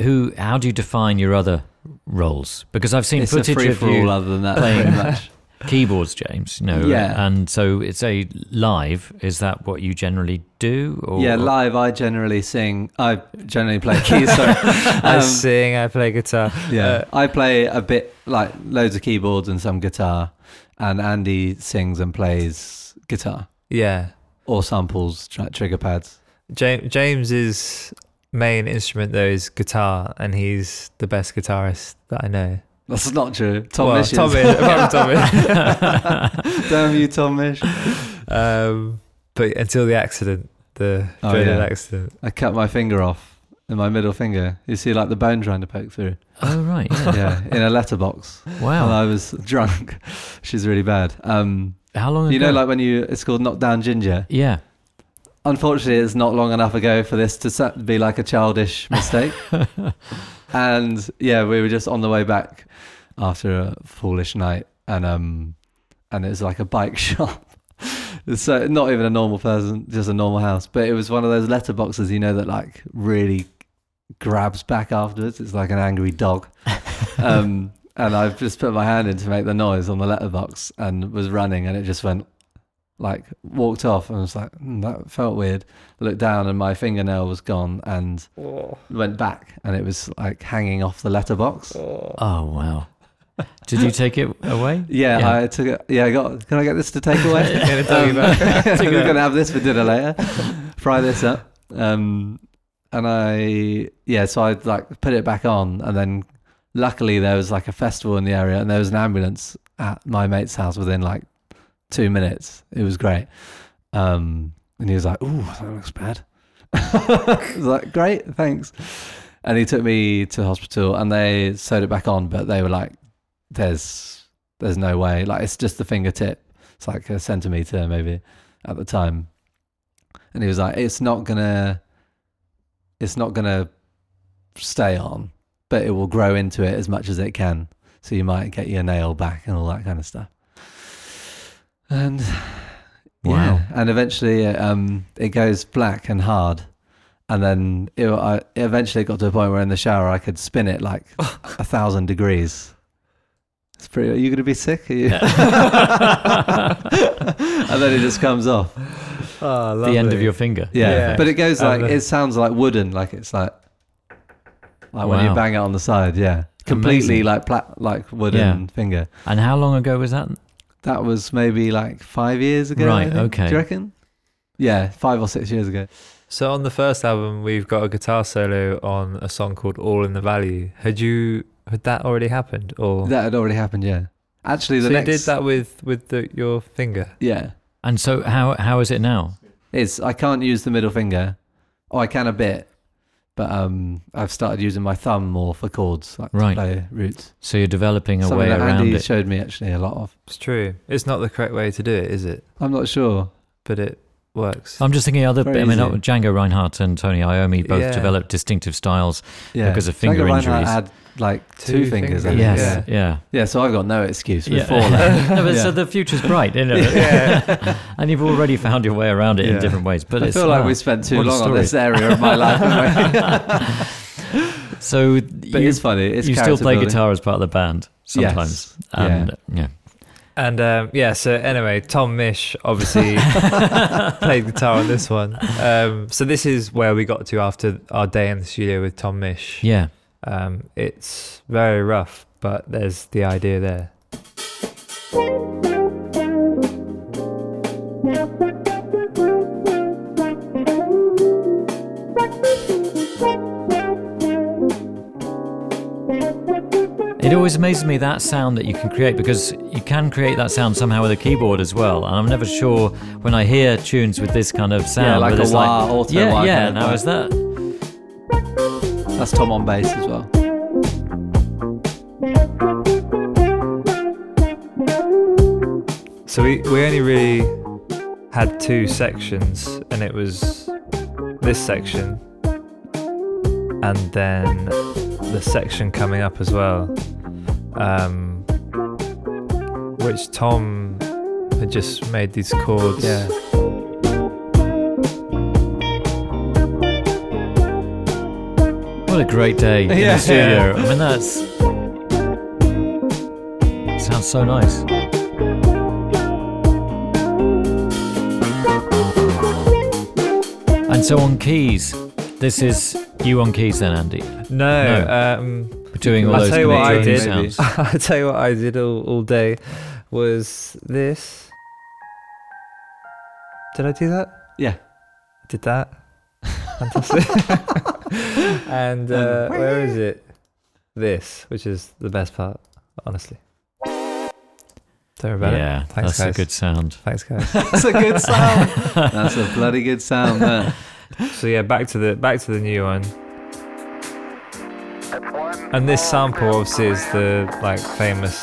Speaker 1: who? How do you define your other roles? Because I've seen
Speaker 4: It's a
Speaker 1: footage
Speaker 4: free
Speaker 1: of
Speaker 4: for all
Speaker 1: you
Speaker 4: other than that,
Speaker 1: playing-
Speaker 4: pretty much.
Speaker 1: Keyboards, James. You know,
Speaker 4: Yeah.
Speaker 1: And so it's a live. Is that what you generally do? Or,
Speaker 4: Yeah, live I generally sing. I generally play keys. Sorry.
Speaker 3: I
Speaker 4: Um,
Speaker 3: sing. I play guitar.
Speaker 4: Yeah,
Speaker 3: Uh,
Speaker 4: I play a bit like loads of keyboards and some guitar, and Andy sings and plays guitar
Speaker 3: yeah.
Speaker 4: or samples tr- trigger pads.
Speaker 3: James James's main instrument though is guitar, and he's the best guitarist that I know.
Speaker 4: That's not true. Tom
Speaker 3: well,
Speaker 4: Misch is.
Speaker 3: Tom is. apart from Tom is.
Speaker 4: Damn you, Tom Misch.
Speaker 3: um, but until the accident, the
Speaker 4: Oh, yeah.
Speaker 3: accident.
Speaker 4: I cut my finger off in my middle finger. You see, like the bone trying to poke through.
Speaker 1: Oh right. Yeah.
Speaker 4: Yeah, in a letterbox. And
Speaker 1: Wow.
Speaker 4: I was drunk. She's really bad. Um,
Speaker 1: How long?
Speaker 4: you
Speaker 1: ago?
Speaker 4: know, like when you, it's called Knock Down Ginger.
Speaker 1: Yeah.
Speaker 4: Unfortunately, it's not long enough ago for this to be like a childish mistake. and yeah, we were just on the way back after a foolish night, and um, and it was like a bike shop. so not even a normal person, just a normal house, but it was one of those letterboxes, you know, that like really grabs back afterwards. It's like an angry dog. um, and I've just put my hand in to make the noise on the letterbox, and was running, and it just went like walked off and was like "Hmm, that felt weird. Looked down and my fingernail was gone and went back and it was like hanging off the letterbox.
Speaker 1: Oh. Wow. Did you take it away?
Speaker 4: yeah,
Speaker 1: Yeah.
Speaker 4: i took it yeah i got can i get this to take away?
Speaker 3: Gonna tell you
Speaker 4: Um,
Speaker 3: about-
Speaker 4: I think we're gonna have this for dinner later. Fry this up. Um and i yeah so i like put it back on and then luckily there was like a festival in the area and there was an ambulance at my mate's house within like two minutes. It was great. Um and he was like ooh that looks bad. I was like great thanks. And he took me to hospital and they sewed it back on but they were like there's there's no way. Like it's just the fingertip. It's like a centimeter maybe at the time. And he was like it's not gonna it's not gonna stay on but it will grow into it as much as it can. So you might get your nail back and all that kind of stuff and
Speaker 1: Wow.
Speaker 4: yeah and eventually it, um it goes black and hard and then it, I, it eventually got to a point where in the shower I could spin it like a thousand degrees. It's pretty. Are you going to be sick? Are you? and then it just comes off.
Speaker 3: Oh,
Speaker 1: The end of your finger.
Speaker 4: Yeah,
Speaker 3: Yeah.
Speaker 4: but it goes like it sounds like wooden, like it's like like when you bang it on the side. Yeah, completely
Speaker 1: Amazing.
Speaker 4: like pla- like wooden
Speaker 1: Yeah.
Speaker 4: finger.
Speaker 1: And how long ago was that?
Speaker 4: That was maybe like five years ago.
Speaker 1: Right, okay.
Speaker 4: Do you reckon? Yeah, five or six years ago.
Speaker 3: So on the first album, we've got a guitar solo on a song called "All in the Value." Had you had that already happened, or
Speaker 4: That had already happened. Yeah, actually, the
Speaker 3: so
Speaker 4: next
Speaker 3: you did that with with the, your finger?
Speaker 4: Yeah,
Speaker 1: And so how how is it now?
Speaker 4: It's I can't use the middle finger. Oh, I can a bit, but um, I've started using my thumb more for chords, like
Speaker 1: Right.
Speaker 4: to play roots.
Speaker 1: So you're developing a
Speaker 4: Something
Speaker 1: way
Speaker 4: that
Speaker 1: around
Speaker 4: Andy
Speaker 1: it.
Speaker 4: showed me actually a lot of.
Speaker 3: It's true. It's not the correct way to do it, is it?
Speaker 4: I'm not sure.
Speaker 3: But it works.
Speaker 1: I'm just thinking other.
Speaker 4: Very
Speaker 1: I mean,
Speaker 4: easy.
Speaker 1: Django Reinhardt and Tony Iommi both
Speaker 3: Yeah.
Speaker 1: developed distinctive styles.
Speaker 4: Yeah,
Speaker 1: Because of finger
Speaker 4: Django
Speaker 1: finger
Speaker 4: Reinhardt
Speaker 1: injuries.
Speaker 4: had like two,
Speaker 3: Two
Speaker 4: fingers.
Speaker 3: Fingers.
Speaker 1: Yes.
Speaker 3: Yeah.
Speaker 1: Yeah.
Speaker 4: Yeah, so I've got no excuse. We've
Speaker 1: Yeah. no, but
Speaker 4: Yeah.
Speaker 1: so the future's bright, isn't it?
Speaker 3: Yeah.
Speaker 1: and you've already found your way around it in different ways. But
Speaker 4: I
Speaker 1: it's
Speaker 4: feel like
Speaker 1: ah,
Speaker 4: we spent too
Speaker 1: what a
Speaker 4: long on this area of my life.
Speaker 1: So
Speaker 4: but
Speaker 1: you,
Speaker 4: it's funny. It's
Speaker 1: you still play
Speaker 4: building.
Speaker 1: guitar as part of the band sometimes.
Speaker 4: Yes.
Speaker 1: And yeah.
Speaker 3: And um, yeah, so anyway, Tom Misch obviously played guitar on this one. Um, so this is where we got to after our day in the studio with Tom Misch.
Speaker 1: Yeah.
Speaker 3: Um, it's very rough, but there's the idea there.
Speaker 1: It always amazes me that sound that you can create because you can create that sound somehow with a keyboard as well. And I'm never sure when I hear tunes with this kind of sound.
Speaker 4: Yeah, like
Speaker 1: whether
Speaker 4: a
Speaker 1: it's
Speaker 4: wah, auto
Speaker 1: yeah,
Speaker 4: wah
Speaker 1: yeah.
Speaker 4: kind of
Speaker 1: Now is that?
Speaker 4: That's Tom on bass as well.
Speaker 3: So we, we only really had two sections, and it was this section, and then the section coming up as well, um, which Tom had just made these chords.
Speaker 4: Yeah.
Speaker 1: What a great day in
Speaker 4: Yeah.
Speaker 1: the studio. I mean, that's. Sounds so nice. And so on keys, this is you on keys then, Andy.
Speaker 3: No,
Speaker 1: No.
Speaker 3: um,
Speaker 1: Doing all
Speaker 3: I'll
Speaker 1: those
Speaker 3: tell you what I did.
Speaker 1: sounds.
Speaker 3: I'll tell you what I did all, all day was this. Did I do that?
Speaker 4: Yeah.
Speaker 3: I did that. Fantastic. and uh, where is it? This, which is the best part, honestly. Don't worry about
Speaker 1: yeah,
Speaker 3: it. Thanks,
Speaker 1: that's
Speaker 3: guys.
Speaker 1: a good sound.
Speaker 3: Thanks, guys.
Speaker 4: That's a good sound. That's a bloody good sound. There.
Speaker 3: So yeah, back to the back to the new one. And this sample obviously is the like famous.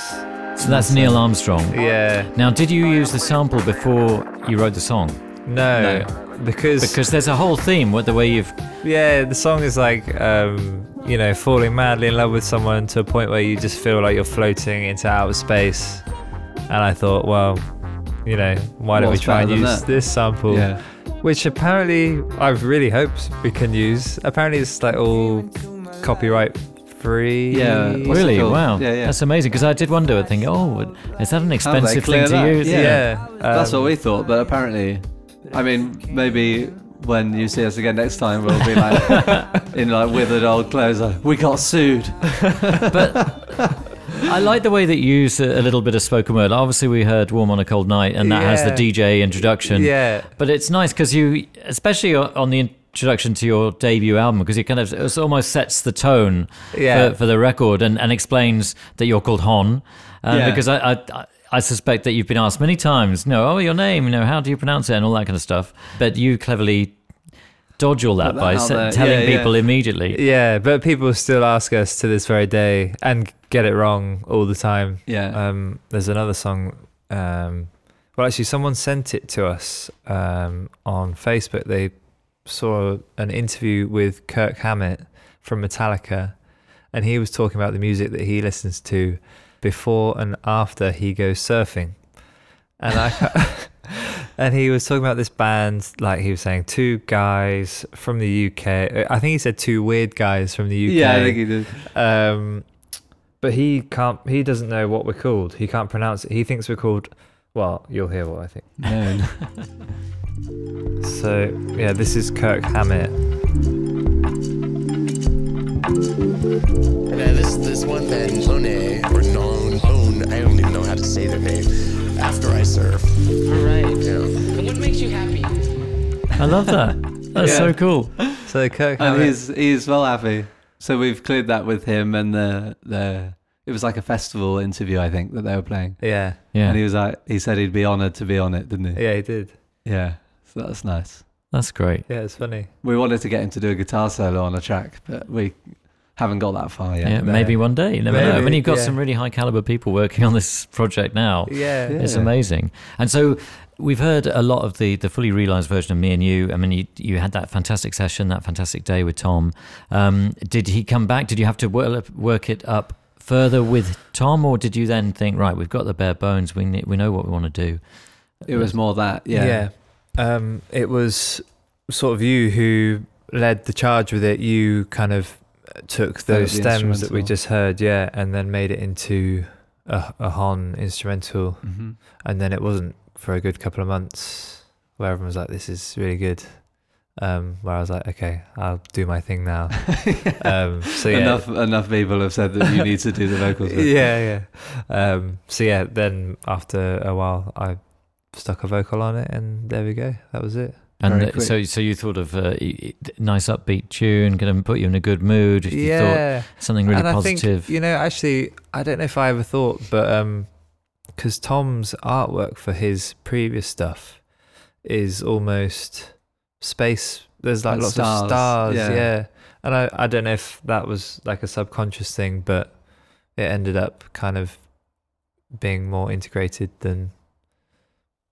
Speaker 1: So that's Neil Armstrong.
Speaker 3: Yeah.
Speaker 1: Now, did you use the sample before you wrote the song?
Speaker 3: No. Because
Speaker 1: Because there's a whole theme with the way you've.
Speaker 3: Yeah, the song is like, um, you know, falling madly in love with someone to a point where you just feel like you're floating into outer space. And I thought, well, you know, why don't
Speaker 4: What's
Speaker 3: we try and use
Speaker 4: that?
Speaker 3: this sample?
Speaker 4: Yeah.
Speaker 3: Which apparently I've really hoped we can use. Apparently it's like all copyright free.
Speaker 4: Yeah,
Speaker 1: really? Wow.
Speaker 4: Yeah, yeah.
Speaker 1: That's amazing. Because I did wonder, thinking, oh, is that an expensive thing to
Speaker 4: that?
Speaker 1: use?
Speaker 3: Yeah.
Speaker 4: Yeah. That's
Speaker 3: um,
Speaker 4: what we thought, but apparently, I mean, maybe when you see us again next time, we'll be like in like withered old clothes. Like, we got sued.
Speaker 1: I like the way that you use a, a little bit of spoken word. Obviously, we heard "Warm on a Cold Night," and that has the DJ introduction.
Speaker 3: Yeah.
Speaker 1: But it's nice because you, especially on the introduction to your debut album, because it kind of it almost sets the tone
Speaker 3: Yeah.
Speaker 1: for, for the record and, and explains that you're called HONNE. Uh,
Speaker 4: Yeah.
Speaker 1: Because I, I I suspect that you've been asked many times, no, oh your name, you know, how do you pronounce it, and all that kind of stuff. But you cleverly dodge all that
Speaker 4: that
Speaker 1: by se- telling
Speaker 4: Yeah, yeah.
Speaker 1: people immediately.
Speaker 3: Yeah, but people still ask us to this very day and get it wrong all the time.
Speaker 4: Yeah.
Speaker 3: Um, there's another song. Um, well, actually, someone sent it to us um, on Facebook. They saw an interview with Kirk Hammett from Metallica, and he was talking about the music that he listens to before and after he goes surfing. And I, and he was talking about this band, like he was saying, two guys from the UK. I think he said two weird guys from the UK.
Speaker 4: yeah, I think he did.
Speaker 3: Um, but he can't. He doesn't know what we're called. He can't pronounce it. He thinks we're called. Well, you'll hear what I think.
Speaker 4: No, no.
Speaker 3: So yeah, this is Kirk Hammett.
Speaker 6: And this this one band, Lone or Non Lone, I don't even know how to say their name. After I surf,
Speaker 7: All right.
Speaker 6: yeah.
Speaker 7: And what makes you happy?
Speaker 1: I love that. That's
Speaker 4: Yeah.
Speaker 1: so cool.
Speaker 3: So Kirk
Speaker 4: and
Speaker 3: oh,
Speaker 4: he's he's well happy. So we've cleared that with him, and the the it was like a festival interview, I think, that they were playing.
Speaker 3: yeah,
Speaker 1: Yeah,
Speaker 4: And he was like, he said he'd be honoured to be on it, didn't he?
Speaker 3: yeah, he did.
Speaker 4: Yeah. So that's nice.
Speaker 1: that's great.
Speaker 3: Yeah, it's funny.
Speaker 4: We wanted to get him to do a guitar solo on a track, but we haven't got that far yet.
Speaker 1: Yeah, maybe one day. You never know. I mean, you've got
Speaker 3: yeah.
Speaker 1: some really high caliber people working on this project now.
Speaker 3: Yeah,
Speaker 4: Yeah.
Speaker 1: It's amazing. And so, we've heard a lot of the the fully realized version of me and you. I mean, you you had that fantastic session, that fantastic day with Tom. Um, did he come back? Did you have to work, work it up further with Tom, or did you then think, right, we've got the bare bones, we ne- we know what we want to do?
Speaker 4: It was more that, yeah.
Speaker 3: Yeah. Um, it was sort of you who led the charge with it. You kind of took those stems that we just heard, yeah, and then made it into a, a HONNE instrumental.
Speaker 4: hmm
Speaker 3: And then it wasn't for a good couple of months where everyone was like, this is really good. Um, where I was like, okay, I'll do my thing now. Um, so yeah,
Speaker 4: Enough enough people have said that you need to do the vocals. with.
Speaker 3: yeah, yeah. Um, so yeah, then after a while, I stuck a vocal on it, and there we go. That was it.
Speaker 1: And
Speaker 4: Very
Speaker 1: uh,
Speaker 4: quick.
Speaker 1: so, so you thought of uh, y- y- nice upbeat tune, going to put you in a good mood. You thought something really
Speaker 3: and I
Speaker 1: positive.
Speaker 3: think you know, actually, I don't know if I ever thought, but um, because Tom's artwork for his previous stuff is almost space. There's like
Speaker 4: And
Speaker 3: lots
Speaker 4: stars,
Speaker 3: of stars,
Speaker 4: yeah.
Speaker 3: yeah. And I, I don't know if that was like a subconscious thing, but it ended up kind of being more integrated than,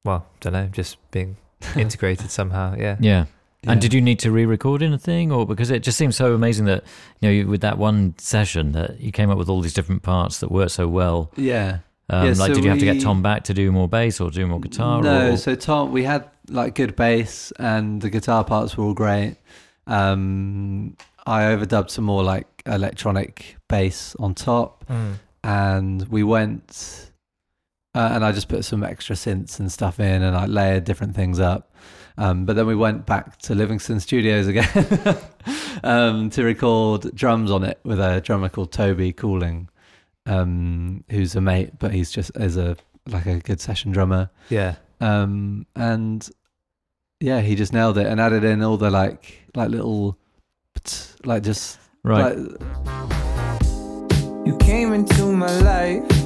Speaker 3: well, don't know, just being integrated somehow. Yeah.
Speaker 1: yeah.
Speaker 4: Yeah.
Speaker 1: And did you need to re-record anything, or because it just seems so amazing that you know you- with that one session that you came up with all these different parts that worked so well.
Speaker 4: Yeah.
Speaker 1: Um,
Speaker 4: Yeah,
Speaker 1: like,
Speaker 4: so
Speaker 1: did you have to get Tom back to do more bass or do more guitar?
Speaker 4: No,
Speaker 1: or,
Speaker 4: so Tom, we had like good bass and the guitar parts were all great. Um, I overdubbed some more like electronic bass on top,
Speaker 3: Mm.
Speaker 4: and we went, uh, and I just put some extra synths and stuff in, and I layered different things up. Um, but then we went back to Livingston Studios again um, to record drums on it with a drummer called Toby Cooling, um, who's a mate, but he's just as a like a good session drummer
Speaker 3: Yeah.
Speaker 4: um and yeah he just nailed it and added in all the like like little like just
Speaker 1: right.
Speaker 4: like,
Speaker 2: You came into my life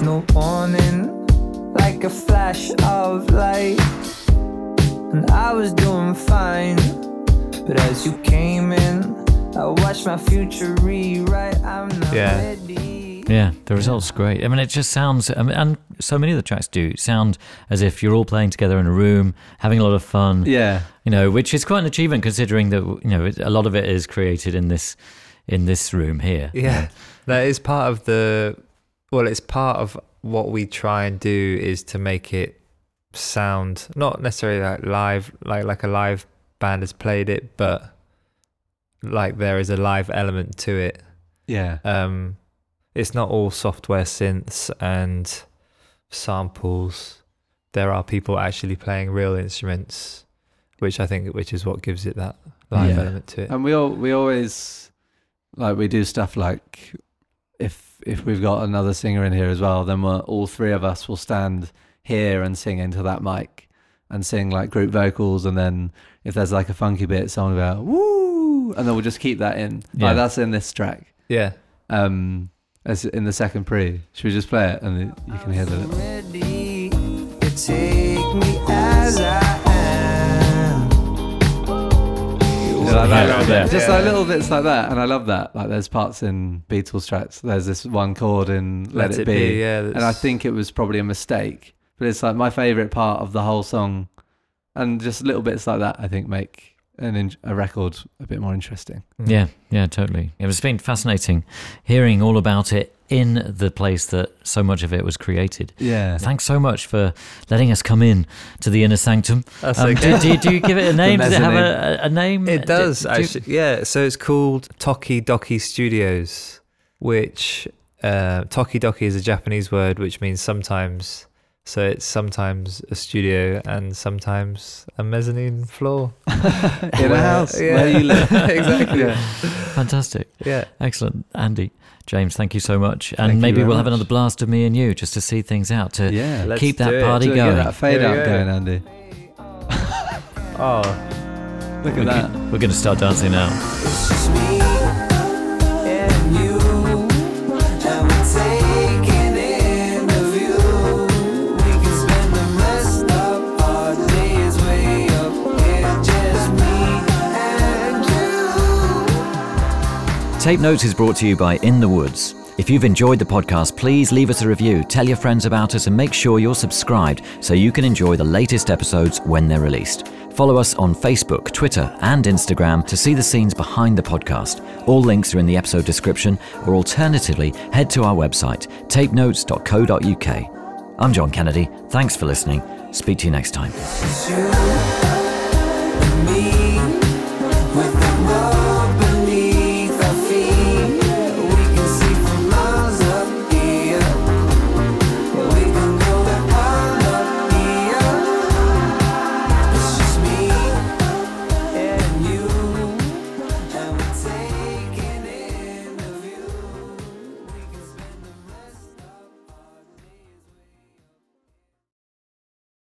Speaker 2: with no warning, like a flash of light. And I was doing fine, but as you came in, I watched my future rewrite. I'm not
Speaker 3: Yeah.
Speaker 2: ready.
Speaker 1: Yeah, the result's great. I mean, it just sounds, I mean, and so many of the tracks do sound as if you're all playing together in a room, having a lot of fun.
Speaker 4: yeah
Speaker 1: You know, which is quite an achievement considering that you know a lot of it is created in this in this room here.
Speaker 3: Yeah, that is part of the. Well, it's part of what we try and do is to make it sound not necessarily like live, like like a live band has played it, but like there is a live element to it.
Speaker 4: yeah
Speaker 3: Um, it's not all software synths and samples. There are people actually playing real instruments, which I think which is what gives it that live
Speaker 4: Yeah.
Speaker 3: element to it.
Speaker 4: and we all we always like we do stuff like if if we've got another singer in here as well then we're, all three of us will stand here and sing into that mic and sing like group vocals. And then if there's like a funky bit someone will go woo! And then we'll just keep that in.
Speaker 1: Yeah.
Speaker 4: like that's in this track.
Speaker 3: Yeah,
Speaker 4: um as in the second pre. Should we just play it and you can hear the like that.
Speaker 1: Yeah, yeah.
Speaker 4: just
Speaker 3: Yeah.
Speaker 4: like little bits like that and i love that. Like there's parts in beatles tracks. There's this one chord in let, it, be,
Speaker 3: Yeah,
Speaker 4: and i think it was probably a mistake. But it's like my favorite part of the whole song and just little bits like that i think make an in- a record a bit more interesting
Speaker 3: Mm.
Speaker 1: Yeah, yeah, totally. It was been fascinating hearing all about it in the place that so much of it was created.
Speaker 4: yeah
Speaker 1: Thanks so much for letting us come in to the inner sanctum.
Speaker 3: That's
Speaker 1: Um,
Speaker 3: okay.
Speaker 1: do, do, do you give it a name? Does it have a, a, a name?
Speaker 3: It does
Speaker 1: Do- do-
Speaker 3: actually. Yeah. So it's called Toki Doki Studios, which uh, Toki Doki is a Japanese word which means sometimes. So it's sometimes a studio and sometimes a mezzanine floor.
Speaker 4: in a house
Speaker 3: Yeah.
Speaker 4: where you live
Speaker 3: exactly.
Speaker 4: Yeah.
Speaker 1: Fantastic.
Speaker 3: Yeah.
Speaker 1: Excellent. Andy, James, thank you so much. And
Speaker 4: you
Speaker 1: maybe we'll have
Speaker 4: much.
Speaker 1: another blast of me and you just to see things out, to
Speaker 4: yeah
Speaker 1: keep that
Speaker 3: it.
Speaker 1: party
Speaker 4: So
Speaker 1: going.
Speaker 4: get that fade out
Speaker 3: go.
Speaker 4: going andy
Speaker 3: Oh,
Speaker 4: look
Speaker 1: We're
Speaker 4: at that
Speaker 1: go- We're going to start dancing now. Tape Notes is brought to you by In the Woods. If you've enjoyed the podcast, please leave us a review, tell your friends about us, and make sure you're subscribed so you can enjoy the latest episodes when they're released. Follow us on Facebook, Twitter, and Instagram to see the scenes behind the podcast. All links are in the episode description, or alternatively, head to our website, tapenotes.co.uk. I'm John Kennedy. Thanks for listening. Speak to you next time.